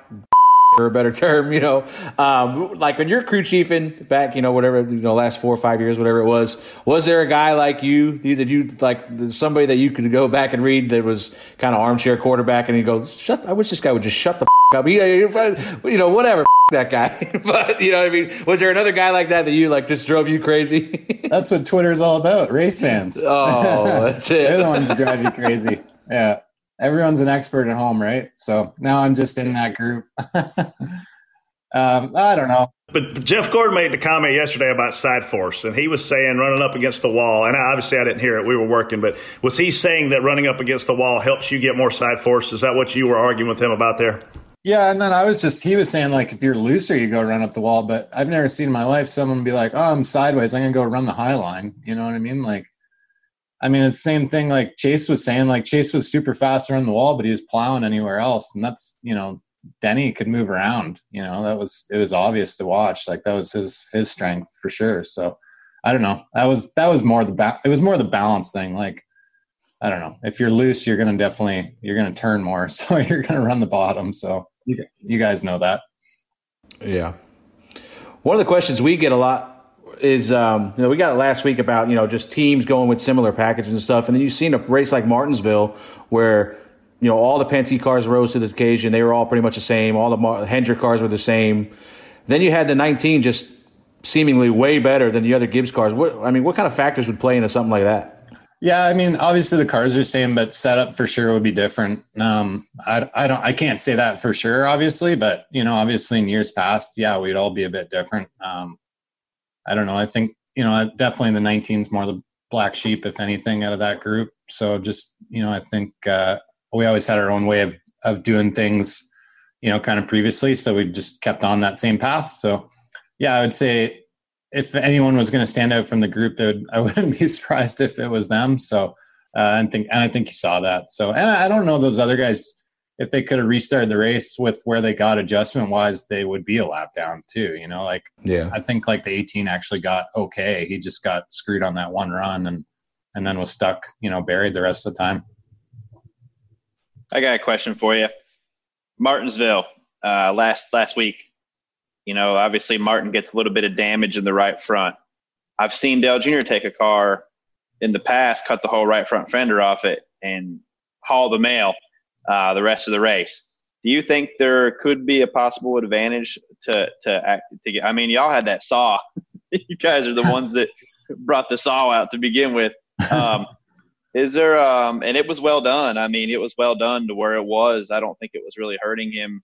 for a better term, you know, um, like when you're crew chiefing back, you know, whatever, you know, last four or five years, whatever it was, was there a guy like you that you like somebody that you could go back and read that was kind of armchair quarterback and you go, shut, I wish this guy would just shut the up. He, you know, whatever that guy. but you know what I mean? Was there another guy like that that you like just drove you crazy? that's what Twitter's all about. Race fans. Oh, that's it. They're the ones that drive you crazy. Yeah everyone's an expert at home, right? So now I'm just in that group. um, I don't know. But Jeff Gordon made the comment yesterday about side force, and he was saying running up against the wall. And obviously, I didn't hear it; we were working. But was he saying that running up against the wall helps you get more side force? Is that what you were arguing with him about there? Yeah, and then I was just he was saying like if you're looser, you go run up the wall. But I've never seen in my life someone be like, "Oh, I'm sideways. I'm gonna go run the high line." You know what I mean? Like I mean, it's the same thing like Chase was saying. Like Chase was super fast around the wall, but he was plowing anywhere else, and that's you know Denny could move around. You know that was it was obvious to watch. Like that was his his strength for sure. So I don't know. That was that was more the ba- it was more the balance thing. Like I don't know. If you're loose, you're gonna definitely you're gonna turn more. So you're gonna run the bottom. So you you guys know that. Yeah. One of the questions we get a lot is um, you know we got it last week about you know just teams going with similar packages and stuff, and then you've seen a race like Martinsville where you know all the Penske cars rose to the occasion; they were all pretty much the same. All the Hendrick cars were the same. Then you had the 19 just seemingly way better than the other Gibbs cars. What I mean, what kind of factors would play into something like that? Yeah, I mean, obviously the cars are the same, but setup for sure would be different. Um, I, I don't, I can't say that for sure, obviously, but you know, obviously in years past, yeah, we'd all be a bit different. Um, I don't know. I think you know definitely the 19s more the black sheep, if anything, out of that group. So just you know, I think uh, we always had our own way of of doing things, you know, kind of previously. So we just kept on that same path. So yeah, I would say if anyone was going to stand out from the group, would, I wouldn't be surprised if it was them. So uh, and think and I think you saw that. So and I don't know those other guys if they could have restarted the race with where they got adjustment wise, they would be a lap down too. You know, like yeah, I think like the 18 actually got okay. He just got screwed on that one run and and then was stuck, you know, buried the rest of the time. I got a question for you, Martinsville. Uh, last last week, you know, obviously Martin gets a little bit of damage in the right front. I've seen Dale Jr. take a car in the past, cut the whole right front fender off it, and haul the mail uh, the rest of the race. Do you think there could be a possible advantage to to act to get? I mean, y'all had that saw. you guys are the ones that brought the saw out to begin with. Um, is there um, and it was well done. I mean, it was well done to where it was. I don't think it was really hurting him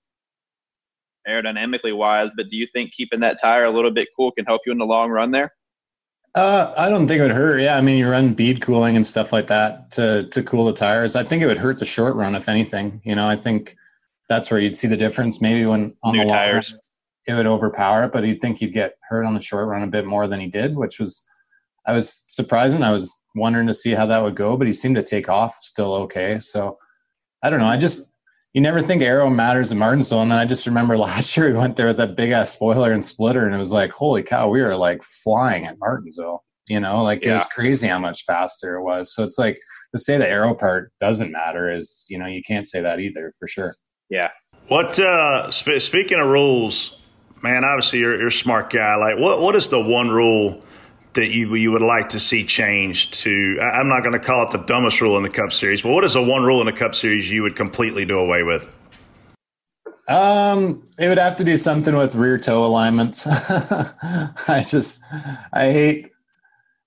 aerodynamically wise. But do you think keeping that tire a little bit cool can help you in the long run there? Uh, I don't think it would hurt. Yeah, I mean, you run bead cooling and stuff like that to to cool the tires. I think it would hurt the short run, if anything. You know, I think that's where you'd see the difference. Maybe when on New the tires, run, it would overpower it, but you'd think you'd get hurt on the short run a bit more than he did, which was I was surprising. I was wondering to see how that would go, but he seemed to take off still okay. So I don't know. I just you never think Aero matters in Martinsville. And then I just remember last year we went there with that big ass spoiler and splitter, and it was like, holy cow, we were like flying at Martinsville. You know, like it was crazy how much faster it was. So it's like to say the aero part doesn't matter is, you know, you can't say that either for sure. Yeah. What uh, sp- speaking of rules, man? Obviously, you're, you're a smart guy. Like, what what is the one rule that you you would like to see changed? To I'm not going to call it the dumbest rule in the Cup Series, but what is the one rule in the Cup Series you would completely do away with? Um, it would have to do something with rear toe alignments. I just, I hate,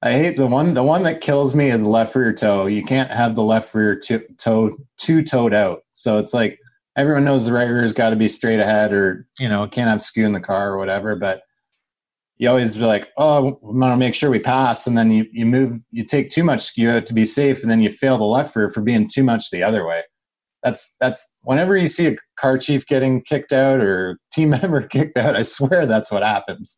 I hate the one. The one that kills me is left rear toe. You can't have the left rear toe two toed out. So it's like everyone knows the right rear's got to be straight ahead, or you know, can't have skew in the car or whatever. But you always be like, oh, we want to make sure we pass, and then you you move, you take too much skew to be safe, and then you fail the left rear for being too much the other way. That's that's whenever you see a car chief getting kicked out or team member kicked out i swear that's what happens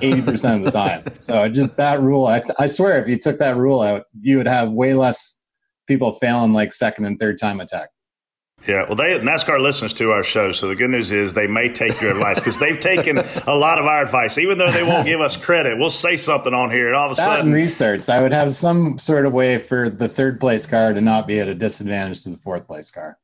80% of the time. So just that rule I, I swear if you took that rule out you would have way less people failing like second and third time attack Yeah, well, they NASCAR listens to our show, so the good news is they may take your advice because they've taken a lot of our advice, even though they won't give us credit. We'll say something on here, and all of a that sudden, restarts i would have some sort of way for the third place car to not be at a disadvantage to the fourth place car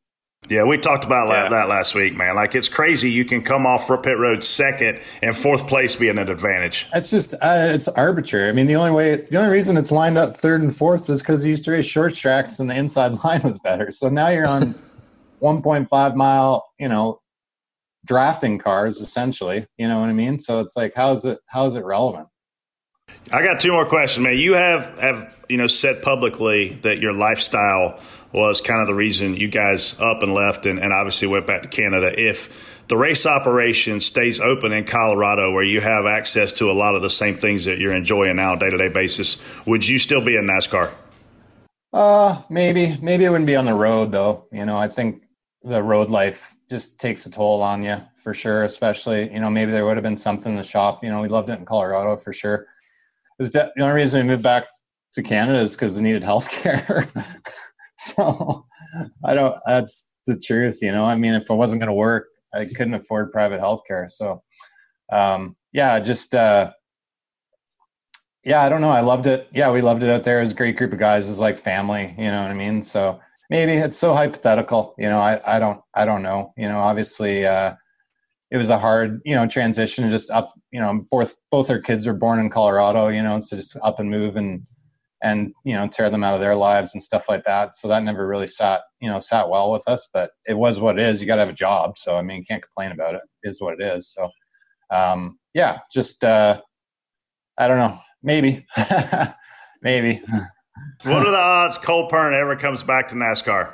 Yeah, we talked about la- that last week, man. Like it's crazy. You can come off for pit road second and fourth place being an advantage. It's just uh, it's arbitrary. I mean, the only way, the only reason it's lined up third and fourth was because they used to race short tracks and the inside line was better. So now you're on 1.5 mile, you know, drafting cars essentially. You know what I mean? So it's like, how is it? How is it relevant? I got two more questions, man. You have have you know said publicly that your lifestyle was kind of the reason you guys up and left, and, and obviously went back to Canada. If the race operation stays open in Colorado, where you have access to a lot of the same things that you're enjoying now day to day basis, would you still be in NASCAR? Uh, maybe, maybe it wouldn't be on the road though. You know, I think the road life just takes a toll on you for sure. Especially, you know, maybe there would have been something in the shop. You know, we loved it in Colorado for sure. Was de- the only reason we moved back to Canada is because we needed health care. so I don't. That's the truth. You know, I mean, if it wasn't going to work, I couldn't afford private health care. So, um, yeah, just. Uh, yeah, I don't know. I loved it. Yeah, we loved it out there. It was a great group of guys. It was like family, you know what I mean? So maybe it's so hypothetical, you know, I, I don't, I don't know, you know, obviously, uh, it was a hard, you know, transition just up, you know, both, both our kids were born in Colorado, you know, to just up and move and, and, you know, tear them out of their lives and stuff like that. So that never really sat, you know, sat well with us, but it was what it is. You got to have a job. So, I mean, can't complain about it. it is what it is. So, um, yeah, just, uh, I don't know. Maybe, maybe. What are the odds Cole Pearn ever comes back to NASCAR?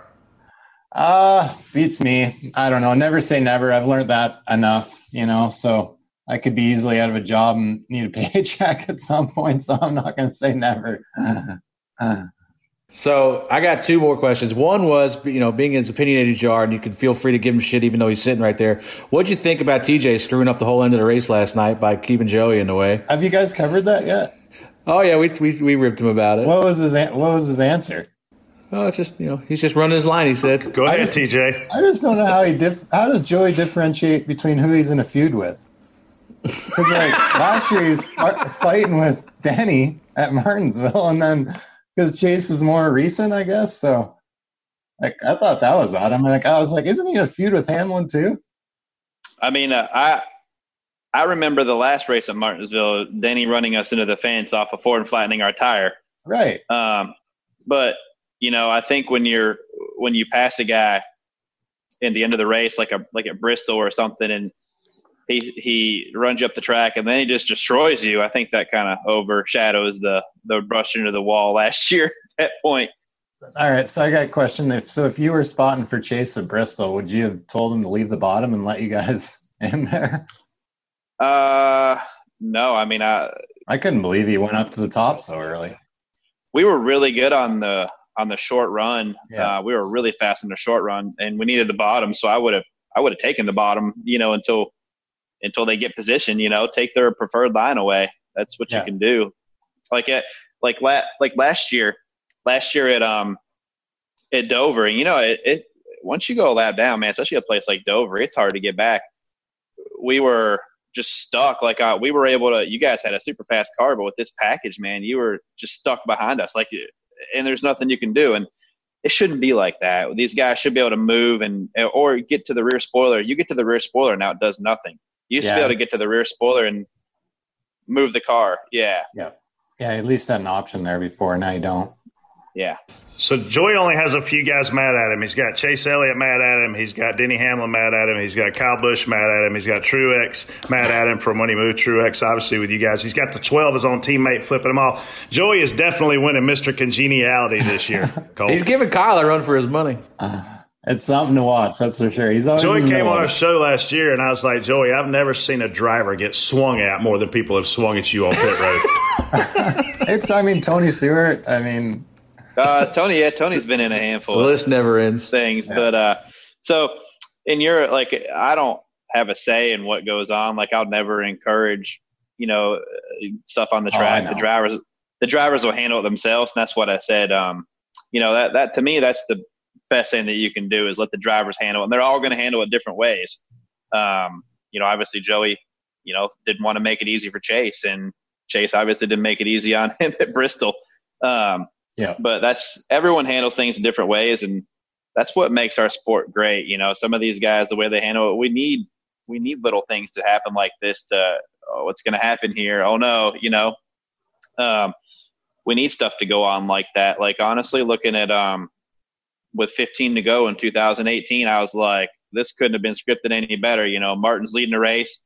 Uh, beats me. I don't know. Never say never. I've learned that enough, you know, so I could be easily out of a job and need a paycheck at some point. So I'm not going to say never. So I got two more questions. One was, you know, being his opinionated jar, and you can feel free to give him shit even though he's sitting right there. What'd you think about TJ screwing up the whole end of the race last night by keeping Joey in the way? Have you guys covered that yet? Oh yeah, we we, we ripped him about it. What was his What was his answer? Oh, just you know, he's just running his line. He said, "Go ahead, just- TJ." I just don't know how he diff- How does Joey differentiate between who he's in a feud with? Because like last year he was fighting with Denny at Martinsville, and then because Chase is more recent, I guess. So, like, I thought that was odd. I mean, like, I was like, isn't he in a feud with Hamlin too? I mean, uh, I I remember the last race at Martinsville, Denny running us into the fence off of Ford and flattening our tire. Right. Um, but you know, I think when you're when you pass a guy in the end of the race, like a like at Bristol or something, and he he runs you up the track and then he just destroys you. I think that kind of overshadows the the rush into the wall last year at that point. All right. So I got a question. If so, if you were spotting for Chase at Bristol, would you have told him to leave the bottom and let you guys in there? Uh, no, I mean, I I couldn't believe he went up to the top so early. we were really good on the on the short run. Yeah. Uh, we were really fast in the short run, and we needed the bottom. So I would have I would have taken the bottom, you know, until until they get position. You know, take their preferred line away. That's what Yeah. you can do. Like at like la- like last year, last year at um at Dover, you know, it, it once you go a lap down, man, especially a place like Dover, it's hard to get back. We were just stuck. Like uh, we were able to. You guys had a super fast car, but with this package, man, you were just stuck behind us. Like, and there's nothing you can do. And it shouldn't be like that. These guys should be able to move and or get to the rear spoiler. You get to the rear spoiler now, it does nothing. You used to be able to get to the rear spoiler and move the car. Yeah, Yeah. Yeah, at least had an option there before. Now you don't. Yeah. So Joey only has a few guys mad at him. He's got Chase Elliott mad at him. He's got Denny Hamlin mad at him. He's got Kyle Busch mad at him. He's got Truex mad at him from when he moved Truex, obviously, with you guys. He's got the 12, his own teammate, flipping him off. Joey is definitely winning Mr. Congeniality this year, Cole. He's giving Kyle a run for his money. Uh, it's something to watch, that's for sure. He's always Joey came on our show last year, and I was like, Joey, I've never seen a driver get swung at more than people have swung at you on pit road. It's, I mean, Tony Stewart. I mean, Uh, Tony, yeah, Tony's been in a handful. The of list never ends. things. But uh, so in your like, I don't have a say in what goes on. Like, I'll never encourage, you know, uh, stuff on the Oh, track. know. the drivers, the drivers will handle it themselves, and that's what I said. Um, you know, that that to me, that's the best thing that you can do is let the drivers handle it, and they're all going to handle it different ways. Um, you know, obviously Joey, you know, didn't want to make it easy for Chase, and Chase obviously didn't make it easy on him at Bristol. Um, Yeah. But that's everyone handles things in different ways, and that's what makes our sport great. You know, some of these guys, the way they handle it, we need we need little things to happen like this to oh, what's going to happen here? Oh no, you know, um, we need stuff to go on like that. Like honestly, looking at um, with 15 to go in 2018, I was like, this couldn't have been scripted any better. You know, Martin's leading the race,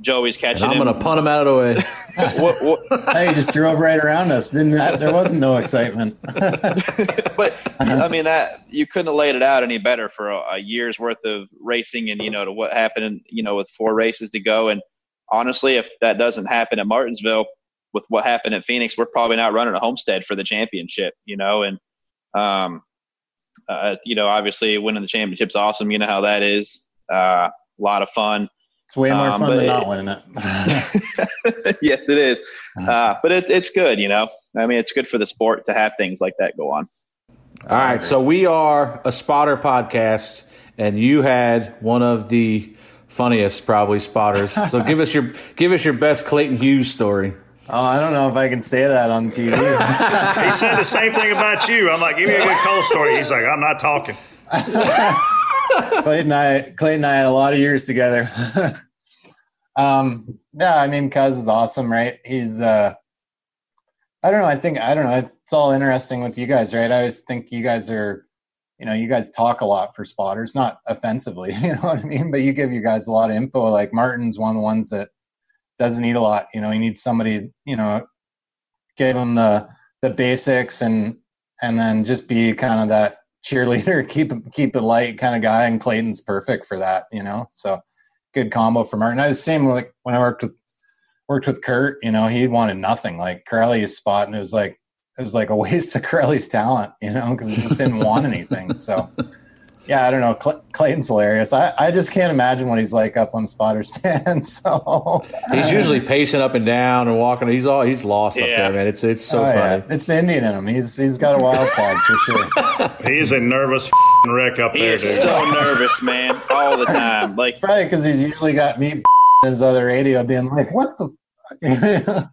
Joey's And catching I'm going to punt him out of the way. what, what, hey, he just drove right around us. Didn't there wasn't no excitement. but I mean that you couldn't have laid it out any better for a, a year's worth of racing, and you know to what happened, you know, with four races to go. And honestly, if that doesn't happen at Martinsville, with what happened at Phoenix, we're probably not running a Homestead for the championship, you know. And um, uh, you know, obviously winning the championship's awesome. You know how that is. Uh, a lot of fun. It's way more Um, fun than it- not winning it. yes, it is. Uh, but it, it's good, you know. I mean, it's good for the sport to have things like that go on. All right, so we are a spotter podcast, and you had one of the funniest, probably spotters. So give us your give us your best Clayton Hughes story. oh, I don't know if I can say that on TV. he said the same thing about you. I'm like, give me a good Cole story. He's like, I'm not talking. Clayton and I, Clayton and I had a lot of years together. um, yeah, I mean, Cuz is awesome, right? He's, uh, I don't know. I think, I don't know. It's all interesting with you guys, right? I always think you guys are, you know, you guys talk a lot for spotters, not offensively, you know what I mean? But you give you guys a lot of info. Like Martin's one of the ones that doesn't need a lot. You know, he needs somebody, you know, give him the, the basics and, and then just be kind of that cheerleader, keep keep it light kind of guy, and Clayton's perfect for that, you know. So good combo for Martin. I was same like when I worked with worked with Kurt, you know, he wanted nothing. Like Corelli's spot, and it was like it was like a waste of Corelli's talent, you know, because he just didn't want anything. So yeah, I don't know. Cl- Clayton's hilarious. I, I just can't imagine what he's like up on spotter stand. So He's usually pacing up and down and walking. He's all he's lost up there, man. It's it's so Oh, funny. yeah. It's the Indian in him. He's he's got a wild side for sure. He's a nervous f***ing wreck up He there, is dude. so nervous, man, all the time. Like Probably because he's usually got me in his other radio being like, "What the." Fuck?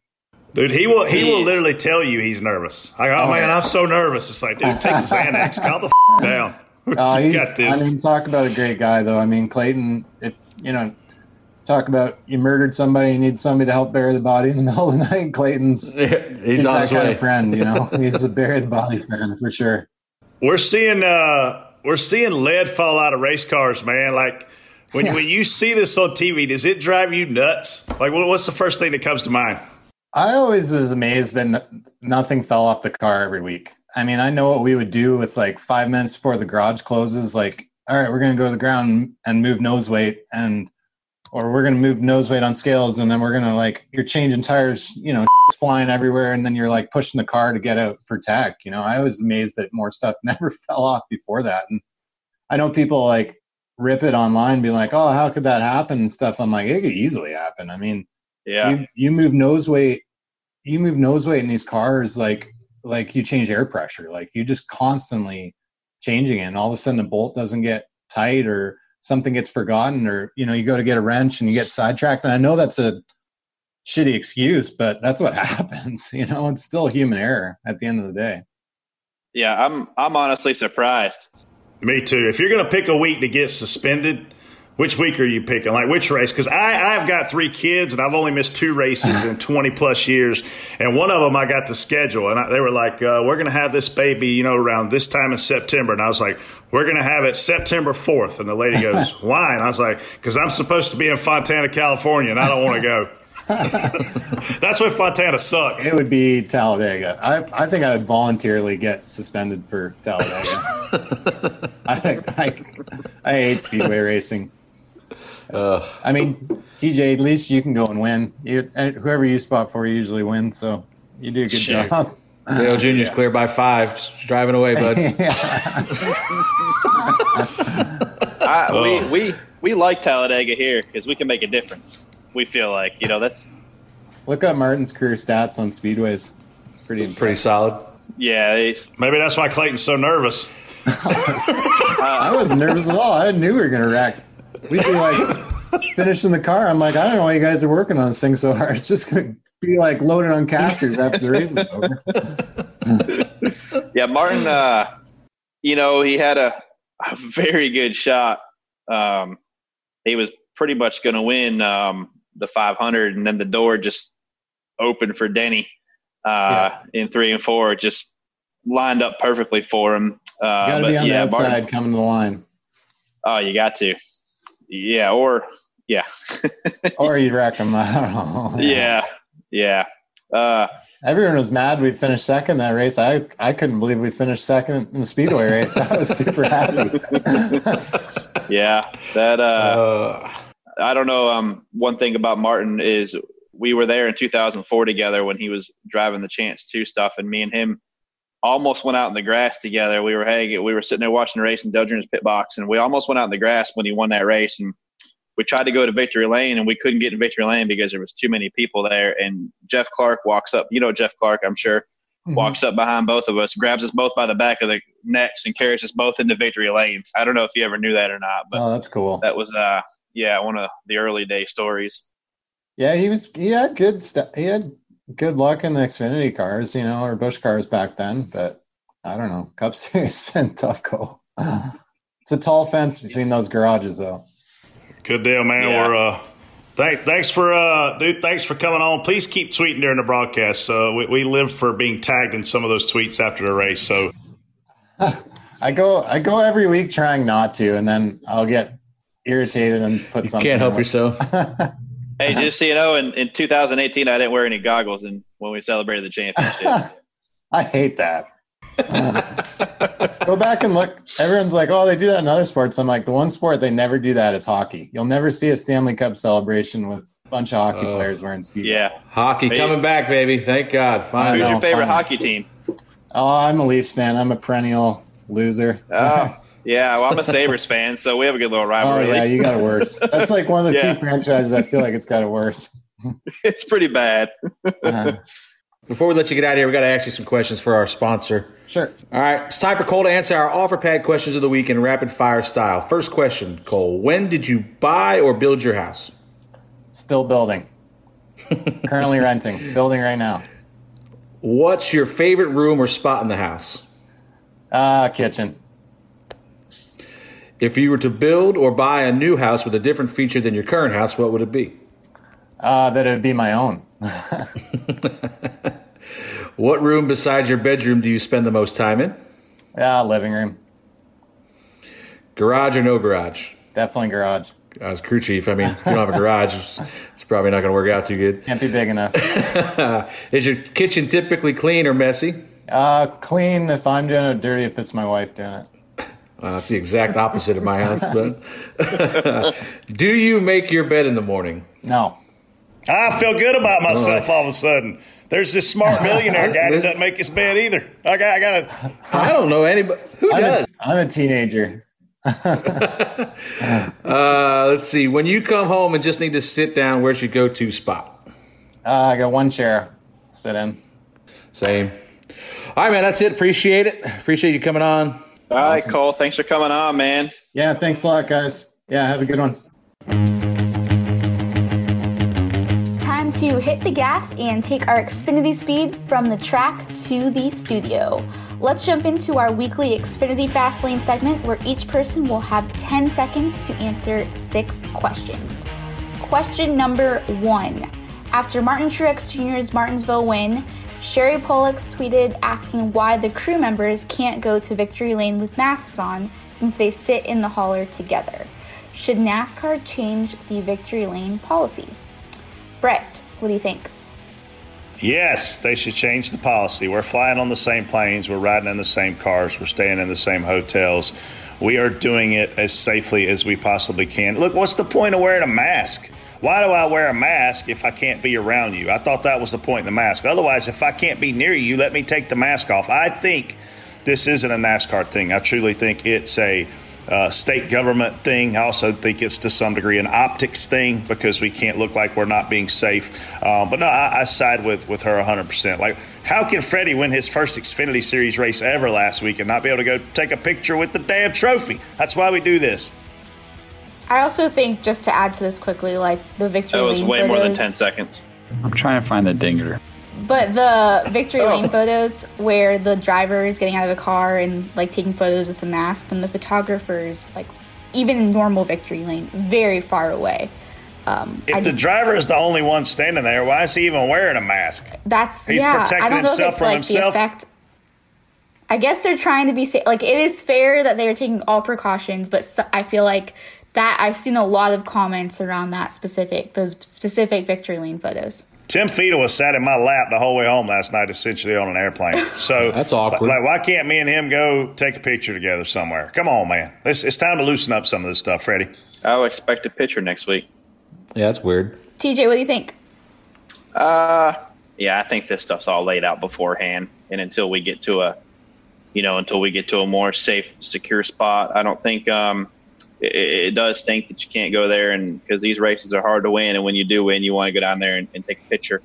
Dude, he will he will literally tell you he's nervous. Like, oh, oh man, I'm so nervous. It's like, dude, take Xanax, calm the f- down. Uh, you he's, got this. I mean, talk about a great guy, though. I mean, Clayton, if you know, talk about you murdered somebody, you need somebody to help bury the body in the middle of the night. Clayton's he's, he's on that kind way. of friend, you know. he's a bury the body fan for sure. We're seeing uh we're seeing lead fall out of race cars, man. Like when Yeah. when you see this on TV, does it drive you nuts? Like, what's the first thing that comes to mind? I always was amazed that n- nothing fell off the car every week. I mean, I know what we would do with like five minutes before the garage closes. Like, all right, we're going to go to the ground and move nose weight, and or we're going to move nose weight on scales, and then we're going to like you're changing tires, you know, it's flying everywhere, and then you're like pushing the car to get out for tack. You know, I was amazed that more stuff never fell off before that, and I know people like rip it online, be like, oh, how could that happen and stuff. I'm like, it could easily happen. I mean yeah, you you move nose weight you move nose weight in these cars like like you change air pressure like you just constantly changing it. And all of a sudden, the bolt doesn't get tight, or something gets forgotten, or you know, you go to get a wrench and you get sidetracked. And I know that's a shitty excuse, but that's what happens. You know, it's still human error at the end of the day. Yeah, I'm I'm honestly surprised. Me too. If you're going to pick a week to get suspended, which week are you picking? Like which race? Because I I've got three kids and I've only missed two races in 20 plus years, and one of them I got to schedule, and I, they were like, uh, "We're going to have this baby, you know, around this time in September," and I was like, "We're going to have it September 4th," and the lady goes, "Why?" And I was like, "Because I'm supposed to be in Fontana, California, and I don't want to go." That's what Fontana sucked. It would be Talladega. I, I think I would voluntarily get suspended for Talladega. I, I, I hate speedway racing. Uh, I mean, TJ, at least you can go and win. You, whoever you spot for you usually wins, so you do a good Sure. job. Dale Jr.'s clear by five. Just driving away, bud. I, Oh. we, we we like Talladega here because we can make a difference. We feel like you know that's Look up Martin's career stats on speedways. It's pretty Pretty solid. yeah. It's, Maybe that's why Clayton's so nervous. I wasn't nervous at all. I knew we were gonna wreck. We'd be like finishing the car. I'm like, I don't know why you guys are working on this thing so hard. It's just gonna be like loaded on casters after the race is over. yeah, Martin. Uh, you know, he had a, a very good shot. Um, he was pretty much going to win um, the 500, and then the door just opened for Denny uh, in three and four. It Just lined up perfectly for him. Uh, You gotta be on yeah, the outside Martin- coming to the line. oh, you got to. Yeah, or yeah, Or you wreck them. Don't yeah, yeah. Uh, Everyone was mad we finished second that race. I I couldn't believe we finished second in the speedway race. I was super happy. yeah, that. Uh, Uh, I don't know. Um, one thing about Martin is we were there in 2004 together when he was driving the Chance Two stuff, and me and him almost went out in the grass together. We were hey, we were sitting there watching the race in Dale pit box, and we almost went out in the grass when he won that race. And we tried to go to Victory Lane, and we couldn't get in Victory Lane because there was too many people there. And Jeff Clark walks up. You know Jeff Clark, I'm sure. Walks up behind both of us, grabs us both by the back of the necks, and carries us both into Victory Lane. I don't know if you ever knew that or not, but Oh, that's cool. that was uh yeah one of the early day stories Yeah, he was. He had good. stuff. he had good luck in the Xfinity cars, you know, or Busch cars back then. But I don't know. Cup Series been tough go. It's a tall fence between those garages, though. Good deal, man. Yeah. We're uh, thank, thanks for uh, dude. Thanks for coming on. Please keep tweeting during the broadcast. Uh, we, we live for being tagged in some of those tweets after the race. So I go. I go every week trying not to, and then I'll get irritated and put something. You can't help up. yourself. hey just so you know in, in 2018 i didn't wear any goggles and when we celebrated the championship I hate that. Go back and look. Everyone's like, "Oh, they do that in other sports." I'm like, the one sport they never do that is hockey. You'll never see a Stanley Cup celebration with a bunch of hockey Oh. players wearing skis. yeah Hockey Hey. coming back, baby. Thank God. I Finally. who's know, your oh, favorite fine. hockey team Oh, I'm a Leafs fan. I'm a perennial loser. oh yeah well i'm a sabres fan so we have a good little rivalry. Oh rivalry yeah, you got it worse. That's like one of the Yeah. few franchises I feel like it's got it worse. it's pretty bad Uh, Before we let you get out of here, we got to ask you some questions for our sponsor. sure. All right, it's time for Cole to answer our Offerpad questions of the week in rapid fire style. First question, Cole: When did you buy or build your house? Still building. Currently renting. Building right now. What's your favorite room or spot in the house? Uh, kitchen. If you were to build or buy a new house with a different feature than your current house, what would it be? Uh, that it would be my own. What room besides your bedroom do you spend the most time in? Yeah, living room. Garage or no garage? Definitely garage. I was crew chief. I mean, if you don't have a garage, it's, it's probably not going to work out too good. Can't be big enough. Is your kitchen typically clean or messy? Uh, clean if I'm doing it, dirty if it's my wife doing it. Uh, it's the exact opposite of my house. But do you make your bed in the morning? No. I feel good about myself all of a sudden. There's this smart millionaire guy that doesn't make his bed either. I got, I got to. I don't know anybody who I'm does. a, I'm a teenager. Uh, let's see. When you come home and just need to sit down, where's your go-to spot? Uh, I got one chair. Sit in. Same. All right, man. That's it. Appreciate it. Appreciate you coming on. All All right, Awesome. Cole. Thanks for coming on, man. Yeah, thanks a lot, guys. Yeah, have a good one. Time to hit the gas and take our Xfinity speed from the track to the studio. Let's jump into our weekly Xfinity Fast Lane segment where each person will have 10 seconds to answer six questions. Question number one. After Martin Truex Jr.'s Martinsville win, Sherry Pollex tweeted asking why the crew members can't go to victory lane with masks on since they sit in the hauler together. Should NASCAR change the victory lane policy? Brett, what do you think? Yes, they should change the policy. We're flying on the same planes, we're riding in the same cars, we're staying in the same hotels. We are doing it as safely as we possibly can. Look, what's the point of wearing a mask? Why do I wear a mask if I can't be around you? I thought that was the point of the mask. Otherwise, if I can't be near you, let me take the mask off. I think this isn't a NASCAR thing. I truly think it's a uh, state government thing. I also think it's to some degree an optics thing because we can't look like we're not being safe. Uh, but no, I, I side with with her 100%. Like, how can Freddie win his first Xfinity Series race ever last week and not be able to go take a picture with the damn trophy? That's why we do this. I also think, just to add to this quickly, like the victory Lane. That was lane way more than 10 seconds. I'm trying to find the dinger. But the victory Oh. lane photos where the driver is getting out of the car and like taking photos with the mask, and the photographers, like even in normal victory lane, very far away. Um, If I the driver is the only one standing there, why is he even wearing a mask? That's He's yeah. protecting I don't know if himself it's from like himself. the effect. I guess they're trying to be safe. Like it is fair that they are taking all precautions, but so, I feel like that I've seen a lot of comments around that specific those specific victory lane photos. Tim Fiedel was sat in my lap the whole way home last night, essentially on an airplane. So That's awkward. Like, why can't me and him go take a picture together somewhere? Come on, man. It's, it's time to loosen up some of this stuff, Freddie. I'll expect a picture next week. Yeah, that's weird. TJ, what do you think? Uh, yeah, I think this stuff's all laid out beforehand, and until we get to a, you know, until we get to a more safe, secure spot, I don't think um, it, it does stink that you can't go there, and because these races are hard to win, and when you do win, you want to go down there and, and take a picture,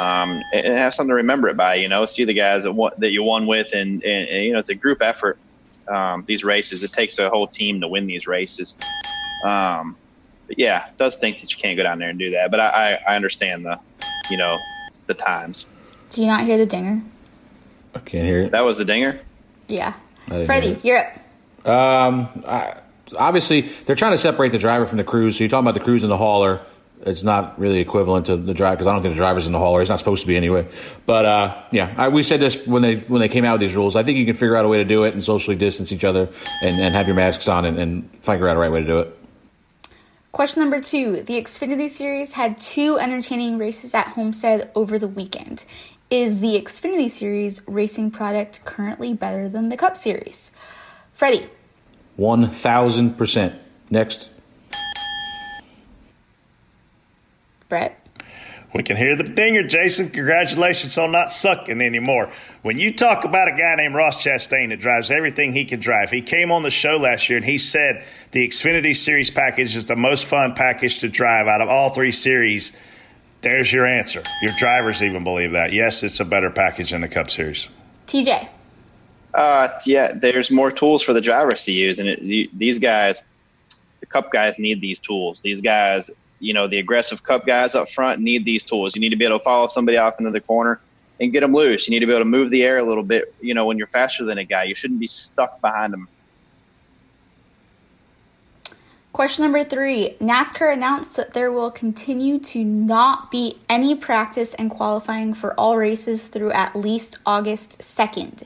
um, and, and have something to remember it by. You know, see the guys that won, that you won with, and, and, and you know, it's a group effort. Um, these races, it takes a whole team to win these races. Um, but yeah, it does think that you can't go down there and do that, but I, I, I understand the, you know, the times. Do you not hear the dinger? I can't hear it. That was the dinger. Yeah. Freddie, hear it. you're up. Um, I, obviously, they're trying to separate the driver from the crews. So you're talking about the crews and the hauler. It's not really equivalent to the driver because I don't think the driver's in the hauler. It's not supposed to be anyway. But uh, yeah, I, we said this when they when they came out with these rules. I think you can figure out a way to do it and socially distance each other and, and have your masks on and, and figure out a right way to do it. Question number two. The Xfinity Series had two entertaining races at Homestead over the weekend. Is the Xfinity Series racing product currently better than the Cup Series? Freddie, One thousand percent. Next. Brett, We can hear the dinger, Jason. Congratulations on not sucking anymore. When you talk about a guy named Ross Chastain that drives everything he can drive, he came on the show last year and he said the Xfinity Series package is the most fun package to drive out of all three series. There's your answer. Your drivers even believe that. Yes, it's a better package than the Cup Series. TJ, Uh, yeah, there's more tools for the drivers to use, and it, these guys, the Cup guys, need these tools. These guys, you know, the aggressive Cup guys up front need these tools. You need to be able to follow somebody off into the corner and get them loose. You need to be able to move the air a little bit. You know, when you're faster than a guy, you shouldn't be stuck behind them. Question number three NASCAR announced that there will continue to not be any practice and qualifying for all races through at least August 2nd.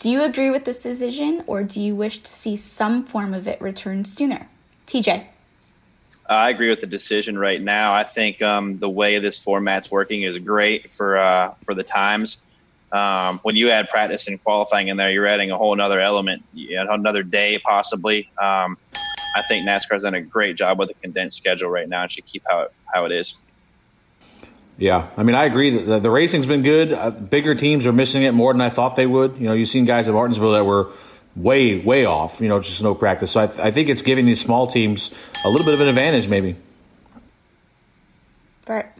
Do you agree with this decision or do you wish to see some form of it return sooner? TJ. I agree with the decision right now. I think um, the way this format's working is great for uh, for the times. Um, when you add practice and qualifying in there, you're adding a whole another element, another day possibly. Um, I think NASCAR's done a great job with the condensed schedule right now and should keep how it, how it is. Yeah, I mean, I agree. that The, the racing's been good. Uh, bigger teams are missing it more than I thought they would. You know, you've seen guys at Martinsville that were way, way off. You know, just no practice. So I, th- I think it's giving these small teams a little bit of an advantage, maybe. Brett.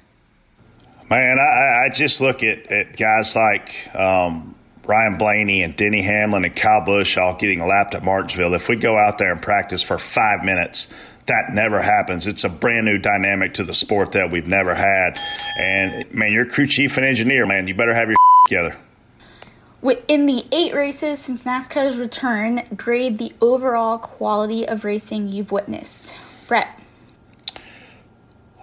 Man, I, I- I just look at, at guys like um, Ryan Blaney and Denny Hamlin and Kyle Busch all getting lapped at Martinsville. If we go out there and practice for five minutes, that never happens. It's a brand new dynamic to the sport that we've never had. And man, you're crew chief and engineer, man. You better have your together. Within the eight races since NASCAR's return, grade the overall quality of racing you've witnessed. Brett.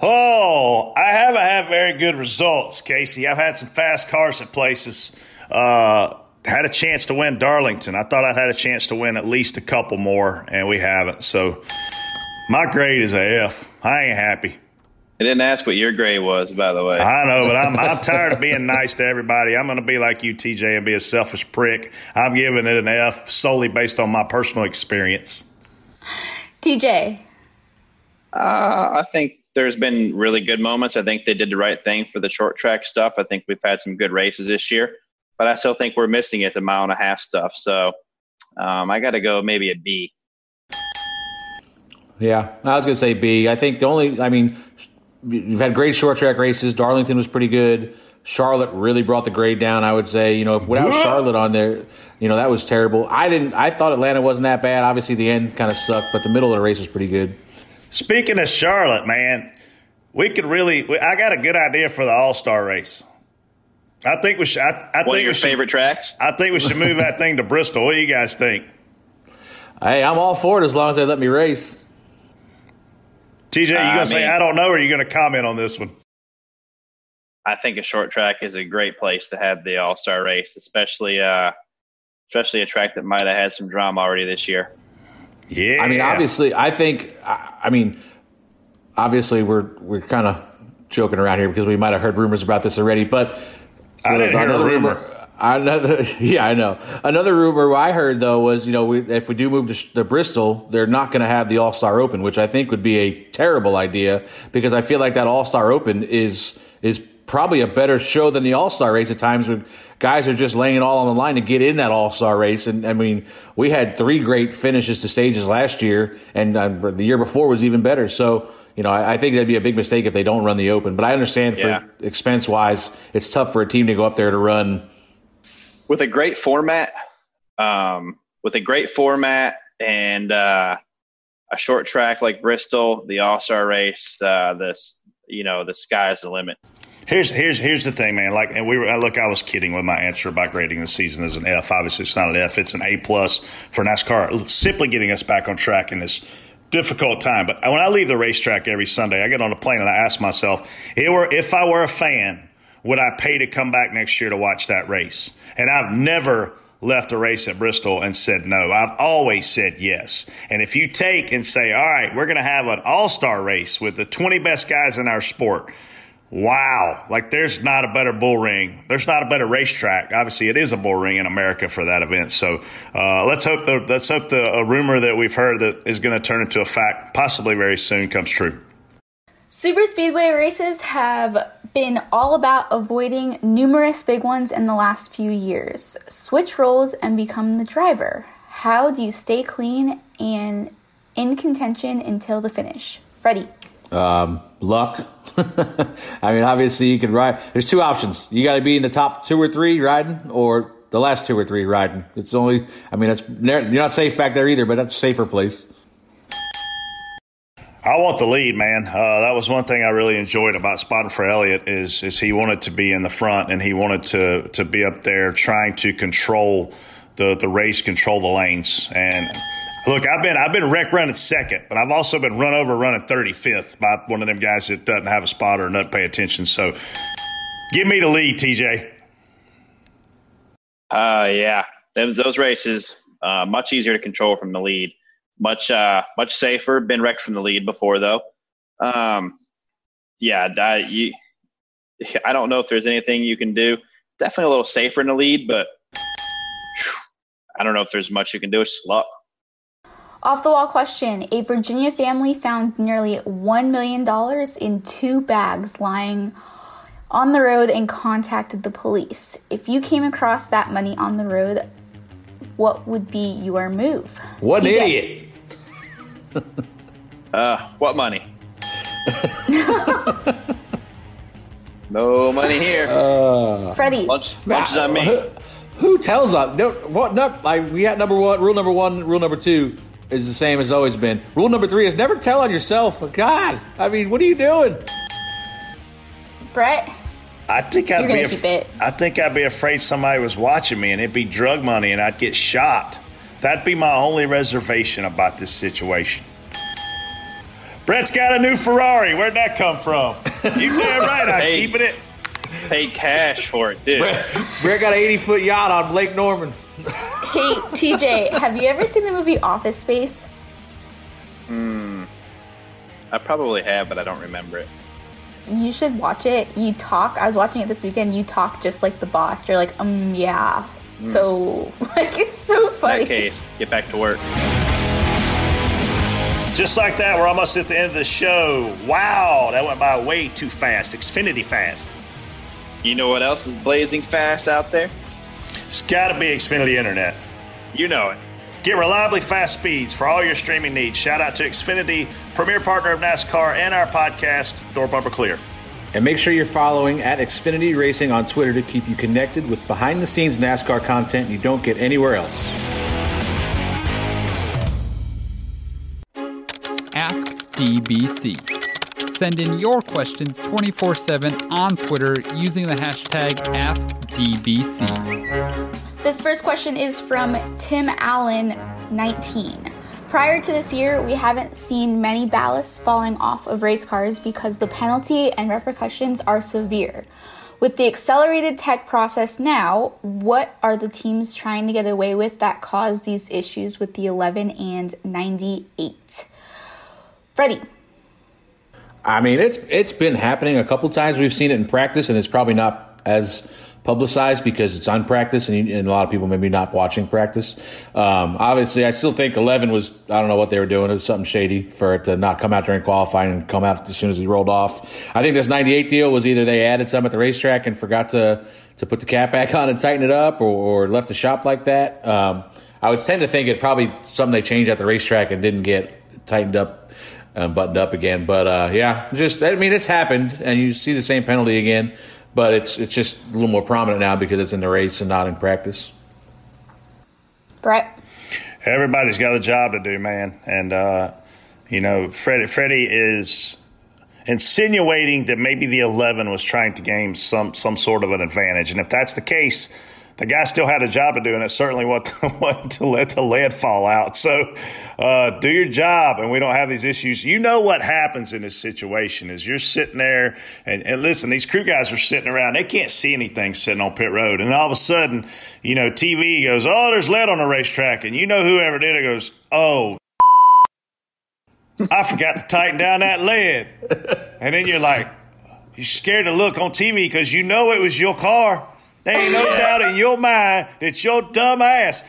Oh, I haven't had very good results, Casey. I've had some fast cars at places. Uh, had a chance to win Darlington. I thought I'd had a chance to win at least a couple more, and we haven't. So my grade is a F. I ain't happy. I didn't ask what your grade was, by the way. I know, but I'm, I'm tired of being nice to everybody. I'm going to be like you, TJ, and be a selfish prick. I'm giving it an F solely based on my personal experience. TJ. Uh, I think there's been really good moments. I think they did the right thing for the short track stuff. I think we've had some good races this year, but I still think we're missing it the mile and a half stuff. So um, I got to go maybe a B. Yeah, I was going to say B. I think the only, I mean, you've had great short track races. Darlington was pretty good. Charlotte really brought the grade down. I would say, you know, if without Charlotte on there, you know, that was terrible. I didn't. I thought Atlanta wasn't that bad. Obviously, the end kind of sucked, but the middle of the race was pretty good. Speaking of Charlotte, man, we could really. I got a good idea for the All Star race. I think we should. I, I One think of your should, favorite tracks? I think we should move that thing to Bristol. What do you guys think? Hey, I'm all for it as long as they let me race. TJ, you gonna I say mean- I don't know, or are you gonna comment on this one? I think a short track is a great place to have the All Star race, especially uh, especially a track that might have had some drama already this year. Yeah, I mean, obviously, I think. I, I mean, obviously, we're we're kind of joking around here because we might have heard rumors about this already. But I didn't hear a another rumor. Another, yeah, I know. Another rumor I heard though was, you know, we, if we do move to, to Bristol, they're not going to have the All Star Open, which I think would be a terrible idea because I feel like that All Star Open is is probably a better show than the All Star race at times when guys are just laying it all on the line to get in that All Star race. And I mean, we had three great finishes to stages last year, and uh, the year before was even better. So. You know, I, I think that'd be a big mistake if they don't run the open. But I understand for Yeah. expense wise, it's tough for a team to go up there to run with a great format, um, with a great format and uh, a short track like Bristol, the All Star race, uh, this you know the sky's the limit. Here's here's here's the thing, man. Like, and we were look. I was kidding with my answer about grading the season as an F. Obviously, it's not an F. It's an A plus for NASCAR. Simply getting us back on track in this difficult time. But when I leave the racetrack every Sunday, I get on a plane and I ask myself, if I were a fan, would I pay to come back next year to watch that race? And I've never left a race at Bristol and said no. I've always said yes. And if you take and say, all right, we're going to have an all star race with the 20 best guys in our sport. Wow. Like there's not a better bull ring. There's not a better racetrack. Obviously it is a bull ring in America for that event. So, uh, let's hope the, let's hope the rumor that we've heard that is going to turn into a fact possibly very soon comes true. Super Speedway races have been all about avoiding numerous big ones in the last few years. Switch roles and become the driver. How do you stay clean and in contention until the finish? Freddie. Um, luck. I mean, obviously, you can ride. There's two options. You got to be in the top two or three riding, or the last two or three riding. It's only. I mean, it's you're not safe back there either, but that's a safer place. I want the lead, man. Uh, that was one thing I really enjoyed about spotting for Elliott is is he wanted to be in the front and he wanted to to be up there trying to control the the race, control the lanes. And look, I've been I've been wreck running second, but I've also been run over running thirty fifth by one of them guys that doesn't have a spotter and doesn't pay attention. So, give me the lead, TJ. Uh, yeah, those those races uh, much easier to control from the lead. Much uh, much safer. Been wrecked from the lead before though. Um, yeah, I, you, I don't know if there's anything you can do. Definitely a little safer in the lead, but I don't know if there's much you can do. It's just luck. Off the wall question A Virginia family found nearly $1 million in two bags lying on the road and contacted the police. If you came across that money on the road, what would be your move? What TJ. idiot! Uh, what money? no money here. Uh, Freddie. Lunch, lunch is on me. Who tells us? No, what? No, like we got number one. Rule number one. Rule number two is the same as always been. Rule number three is never tell on yourself. God, I mean, what are you doing? Brett, I think I'd be. gonna af- I think I'd be afraid somebody was watching me, and it'd be drug money, and I'd get shot. That'd be my only reservation about this situation. Brett's got a new Ferrari. Where'd that come from? You damn right. I'm Hey. keeping it. Paid cash for it too. Brett got an 80 foot yacht on Lake Norman. hey TJ, have you ever seen the movie Office Space? Hmm. I probably have, but I don't remember it. You should watch it. You talk. I was watching it this weekend. You talk just like the boss. You're like, um, yeah. Hmm. So like it's so In funny. that case, get back to work. Just like that, we're almost at the end of the show. Wow, that went by way too fast. Xfinity fast. You know what else is blazing fast out there? It's got to be Xfinity Internet. You know it. Get reliably fast speeds for all your streaming needs. Shout out to Xfinity, premier partner of NASCAR and our podcast, Door Bumper Clear. And make sure you're following at Xfinity Racing on Twitter to keep you connected with behind the scenes NASCAR content you don't get anywhere else. Ask DBC. Send in your questions 24 7 on Twitter using the hashtag AskDBC. This first question is from Tim Allen, 19. Prior to this year, we haven't seen many ballasts falling off of race cars because the penalty and repercussions are severe. With the accelerated tech process now, what are the teams trying to get away with that caused these issues with the 11 and 98? Freddie. I mean, it's it's been happening a couple times. We've seen it in practice, and it's probably not as publicized because it's on practice, and, and a lot of people maybe not watching practice. Um, obviously, I still think 11 was I don't know what they were doing. It was something shady for it to not come out during qualifying and come out as soon as he rolled off. I think this 98 deal was either they added some at the racetrack and forgot to to put the cap back on and tighten it up, or, or left the shop like that. Um, I would tend to think it probably something they changed at the racetrack and didn't get tightened up um, buttoned up again. But uh, yeah, just I mean, it's happened, and you see the same penalty again, but it's it's just a little more prominent now because it's in the race and not in practice. Brett. Everybody's got a job to do, man. And, uh, you know, Freddie, Freddie is insinuating that maybe the 11 was trying to gain some, some sort of an advantage. And if that's the case, the guy still had a job to do, and it certainly wasn't, to let the lead fall out. So uh, do your job, and we don't have these issues. You know what happens in this situation is you're sitting there, and, and listen, these crew guys are sitting around. They can't see anything sitting on pit road. And all of a sudden, you know, TV goes, oh, there's lead on the racetrack. And you know whoever did it goes, oh, I forgot to tighten down that lead. And then you're like, you're scared to look on TV because you know it was your car. There ain't no doubt in your mind that your dumb ass